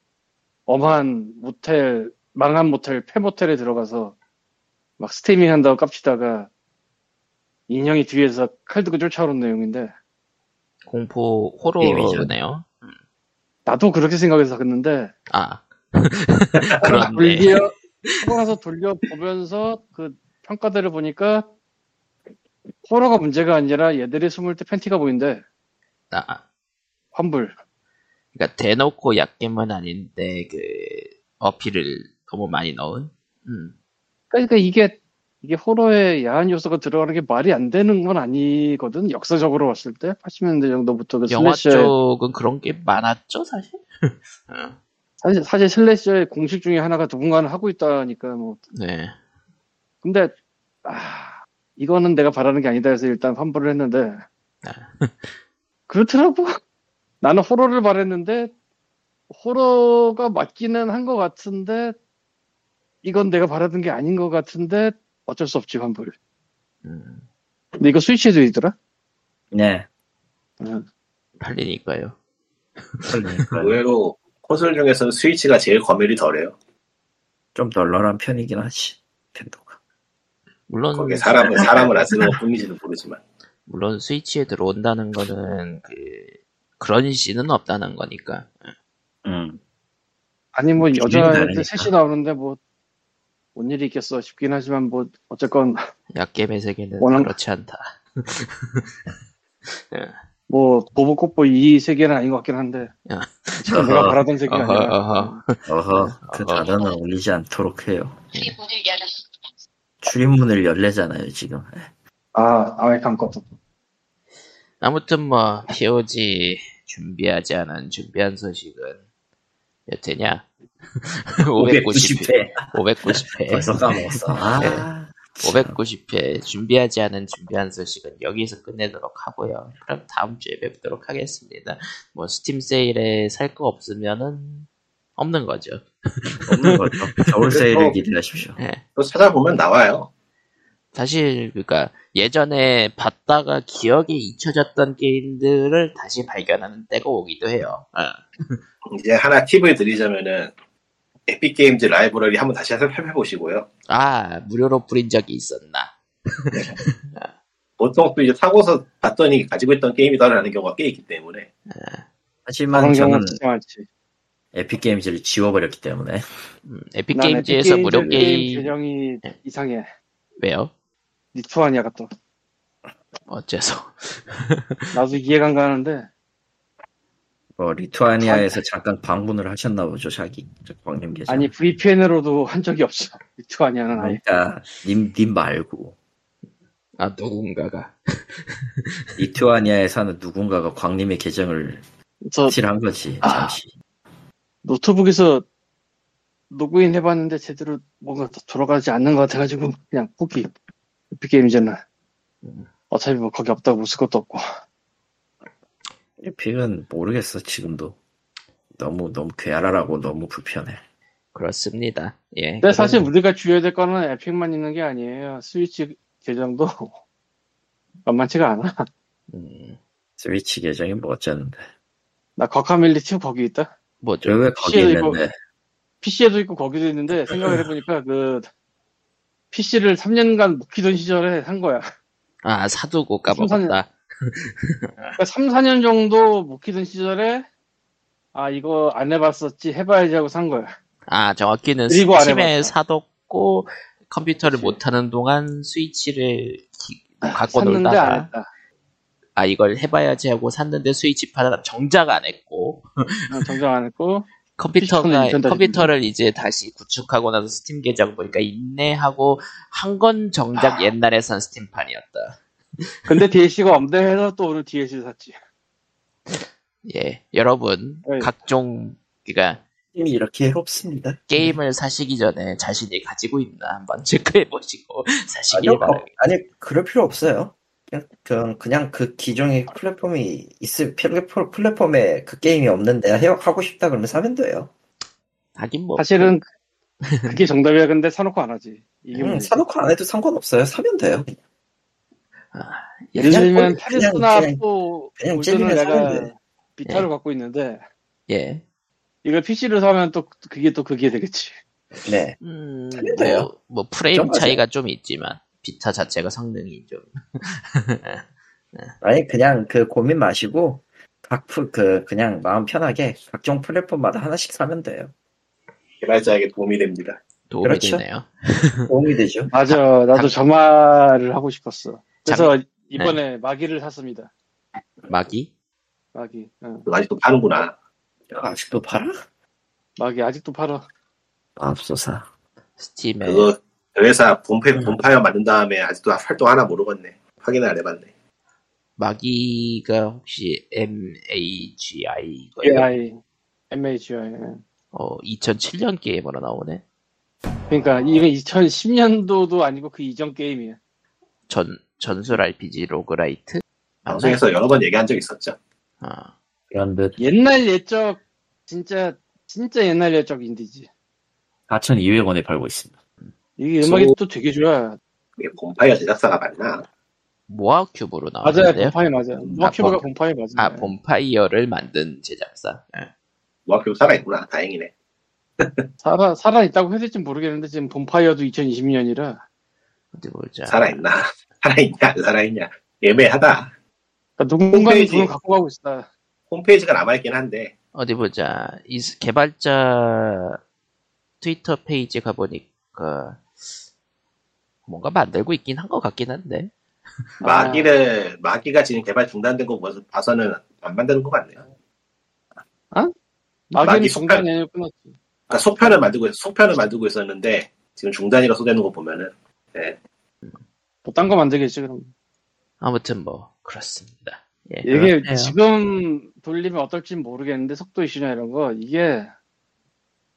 엄한 모텔 망한 모텔 폐모텔에 들어가서 막 스트리밍 한다고 깝치다가 인형이 뒤에서 칼 들고 쫓아오는 내용인데 공포. 호러네요. 나도 그렇게 생각해서 샀는데 아 그런데 돌려 하고 나서 돌려 보면서 그 평가들을 보니까 호러가 문제가 아니라 얘들이 숨을 때 팬티가 보인대 아, 환불 그러니까 대놓고 약겜은 아닌데 그 어필을 너무 많이 넣은. 음. 그러니까 이게 이게 호러의 야한 요소가 들어가는 게 말이 안 되는 건 아니거든 역사적으로 봤을 때 80년대 정도부터 그 영화 쪽은 그런 게 많았죠 사실. 어, 사실, 사실 슬래셔의 공식 중에 하나가 누군가는 하고 있다니까 뭐 네. 근데 아 이거는 내가 바라는 게 아니다 해서 일단 환불을 했는데. 그렇더라고. 나는 호러를 바랬는데 호러가 맞기는 한 것 같은데 이건 내가 바라던 게 아닌 것 같은데 어쩔 수 없지 환불. 음, 근데 이거 스위치에도 있더라? 네. 응. 팔리니까요. 의외로 콘솔 중에서는 스위치가 제일 검열이 덜해요. 좀 널널한 편이긴 하지 팬도가 물론 거기에 사람을 사람을 안 쓰는 것 뿐인지도 모르지만 물론 스위치에 들어온다는 거는 그 그런 시는 없다는 거니까. 음 아니 뭐 기준이 여자애들 다르니까. 셋이 나오는데 뭐 뭔 일이 있겠어 싶긴 하지만 뭐 어쨌건 약겜의 세계는 워낙- 그렇지 않다. 뭐 보보꽃보 이 세계는 아닌 것 같긴 한데 야. 지금 내가 바라던 어허, 아니라 어허. 어허 그 어허. 단어는 올리지 않도록 해요 열었습니다. 출입문을 열래잖아요 지금 아 아메리칸 것도 아무튼 뭐 POG 준비하지 않은 준비한 소식은 몇 회냐? 590회. 590회 590회. 벌써 까먹었어 아 590회 준비하지 않은 준비한 소식은 여기서 끝내도록 하고요. 그럼 다음 주에 뵙도록 하겠습니다. 뭐 스팀 세일에 살 거 없으면은 없는 거죠. 없는 거죠 겨울 세일을 어. 기대하십시오 예. 또 찾아보면 나와요. 사실 그러니까 예전에 봤다가 기억에 잊혀졌던 게임들을 다시 발견하는 때가 오기도 해요. 어. 이제 하나 팁을 드리자면은 에픽 게임즈 라이브러리 한번 다시 살펴보시고요. 아 무료로 뿌린 적이 있었나? 보통 또 이제 사고서 봤더니 가지고 있던 게임이다라는 경우가 꽤 있기 때문에 하지만 그런 저는 에픽 게임즈를 지워버렸기 때문에. 음, 에픽 난 게임즈에서 에픽 무료 게임 개념이 네. 이상해. 왜요? 리투아니아가 또. 어째서? 나도 이해가 안 가는데. 뭐 리투아니아에서 잠깐 방문을 하셨나 보죠 자기. 저 쾅님 계정 아니 VPN으로도 한 적이 없어. 리투아니아는 아예. 그러니까 님, 님 말고. 아 누군가가. 리투아니아에 사는 누군가가 광님의 계정을 저 칠한 거지 아. 잠시 노트북에서 로그인 해봤는데 제대로 뭔가 더 돌아가지 않는 것 같아가지고 그냥 포기 에픽게임즈는 음. 어차피 뭐 거기 없다고 못쓸 것도 없고. 에픽은 모르겠어 지금도. 너무 너무 괴랄하고 너무 불편해. 그렇습니다. 예. 근데 사실 그럼- 우리가 주의해야 될 거는 에픽만 있는 게 아니에요. 스위치 계정도 만만치가 않아. 음, 스위치 계정이 뭐 어쩌는데. 나 거카밀리티 거기 있다 뭐죠? 왜 거기 PC에도 있는데 PC에도 있고 거기도 있는데 생각을 해보니까 그 PC를 3년간 못 키던 시절에 산 거야 아 사두고 까먹었다. 그러니까 3, 4년 정도 못 키던 시절에 아 이거 안 해봤었지 해봐야지 하고 산 거야 아 정확히는 안 스팀에. 사뒀고 컴퓨터를 그치. 못하는 동안 스위치를 기- 갖고 샀는데 안 놀다가 했다 아 이걸 해봐야지 하고 샀는데 스위치판 정작 안 했고 어, 정작 안 했고 컴퓨터가 컴퓨터를 이제 다시 구축하고 나서 스팀 계정 보니까 있네 하고 한 건 정작 아. 옛날에 산 스팀판이었다. 근데 DLC가 없네 해서 또 오늘 DLC 샀지 예 여러분 어이. 각종 그러니까 팀이 이렇게 해롭습니다 게임을 사시기 전에 자신이 가지고 있나 한번 체크해 보시고 사시길 바랍니다. 거- 아니 그럴 필요 없어요. 그냥 그, 그냥 그 기종의 플랫폼이 있을 플랫폼 플랫폼에 그 게임이 없는데 해- 하고 싶다 그러면 사면 돼요. 하긴 뭐 사실은 그게 정답이야. 근데 사놓고 안 하지. 이게 음. 사놓고 안 해도 상관없어요. 사면 돼요. 예를 그냥 들면 꼴- 페르소나 그냥- 4 그냥 골드는 찔리면 내가 사면 돼. 비타를 예. 갖고 있는데 예. 이걸 PC로 사면 또 그게 또 그게 되겠지. 네. 음, 하면 돼요. 뭐, 뭐 프레임 좀 하세요. 차이가 좀 있지만 비타 자체가 성능이 좀 아니, 그냥 그 고민 마시고, 각, 풀- 그, 그냥 마음 편하게 각종 플랫폼마다 하나씩 사면 돼요. 개발자에게 도움이 됩니다. 도움이 그렇죠. 되네요. 도움이 되죠. 맞아. 나도 저 말을 하고 싶었어. 그래서 이번에 네. 마기를 샀습니다. 마기? 마기. 응. 그거 아직도 파는구나. 아직도 팔아? 마기 아직도 팔아. 맙소사. 스팀에 그거 그 회사 본파, 음. 본파이어 만든 다음에 아직도 활동 하나 모르겠네. 확인을 안 해봤네. 마기가 혹시 MAGI 거예요? AI, MHI. 어, 2007년 게임으로 나오네. 그러니까 이게 2010년도도 아니고 그 이전 게임이야. 전 전술 RPG roguelite? 방송에서 여러 번 얘기한 적 있었죠. 아, 그런 듯. 옛날 옛적 진짜 진짜 옛날 옛적 인디지. 4,200원에 팔고 있습니다. 이게 음악이 소- 또 되게 좋아. 이게 본파이어 제작사가 맞나? 모아 큐브로 맞아요, 나왔는데요. 본파이 맞아. 모아큐브가 본- 본파이 맞아. 아, 본파이어를 만든 제작사. 예. 모아큐브 살아있구나. 다행이네. 살아 살아 있다고 해야 될지 모르겠는데 지금 본파이어도 2020년이라. 어디 보자. 살아있나? 살아있냐? 안 살아있냐? 애매하다. 그러니까 누군가는 홈페이지. 돈을 갖고 가고 있다. 홈페이지가 남아있긴 한데 어디 보자. 이 스- 개발자 트위터 페이지 가보니까 뭔가 만들고 있긴 한 것 같긴 한데. 아. 마기를 마기가 지금 개발 중단된 거 봐서- 봐서는 안 만드는 것 같네요. 마기는 마기 중간 속편. 연휴 끝났지. 그러니까 소편을 만들고 있- 소편을 만들고 있었는데 지금 중단이라 소되는 거 보면은 뭐딴 거 만들겠지 그럼. 아무튼 뭐 그렇습니다. 예. 이게 그렇네요. 지금 돌리면 어떨지 모르겠는데 속도 이슈나 이런 거 이게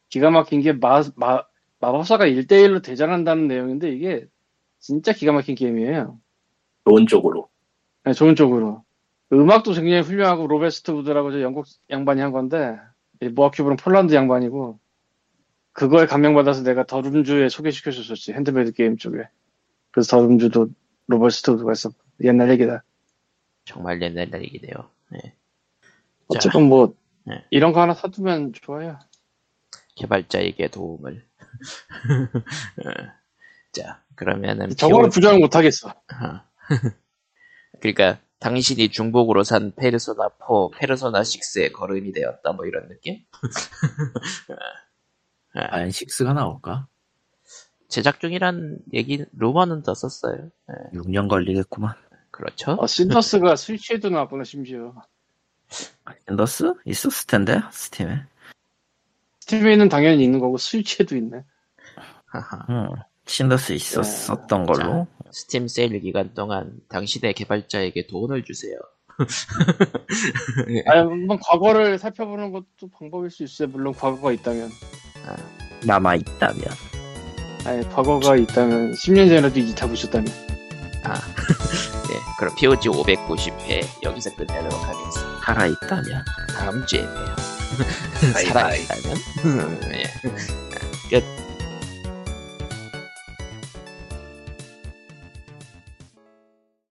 기가 막힌 게 마, 마, 마법사가 1대1로 대전한다는 내용인데 이게 진짜 기가 막힌 게임이에요. 좋은 쪽으로 네, 좋은 쪽으로. 음악도 굉장히 훌륭하고 롭 웨스트우드라고 저 영국 양반이 한 건데 이 모아큐브는 폴란드 양반이고 그거에 감명받아서 내가 더 룸즈에 소개시켜줬었지 핸드메이드 게임 쪽에 그래서 더 룸즈도 롭 웨스트우드가 있었고 옛날 얘기다 정말 옛날 얘기네요. 예. 자, 어쨌건 뭐 네. 이런 거 하나 사두면 좋아요 개발자에게 도움을. 어. 자, 그러면은 저거는 PO 부정을 못하겠어 어. 그러니까 당신이 중복으로 산 페르소나 4, 페르소나 6의 걸음이 되었다 뭐 이런 느낌? 과연 6가 나올까? 제작 중이란 얘기 루머는 더 썼어요. 예, 6년 걸리겠구만. 그렇죠. 어, 신더스가 스위치에도 나왔구나 심지어 신더스? 있었을 텐데, 스팀에. 스팀에는 당연히 있는 거고 스위치에도 있네 하하. 응. 신더스 있었었던 걸로. 스팀 세일 기간 동안 당신의 개발자에게 돈을 주세요. 아니 한번 과거를 살펴보는 것도 방법일 수 있어요 물론 과거가 있다면 남아 있다면. 아니 과거가 있다면 10년 전에도 이 타고 있었다면 아, 네, 그럼 POG 590회 여기서 끝내도록 하겠습니다. 살아 있다면. 다음 주에 봬요. 바이바이. 살아있다면? 예.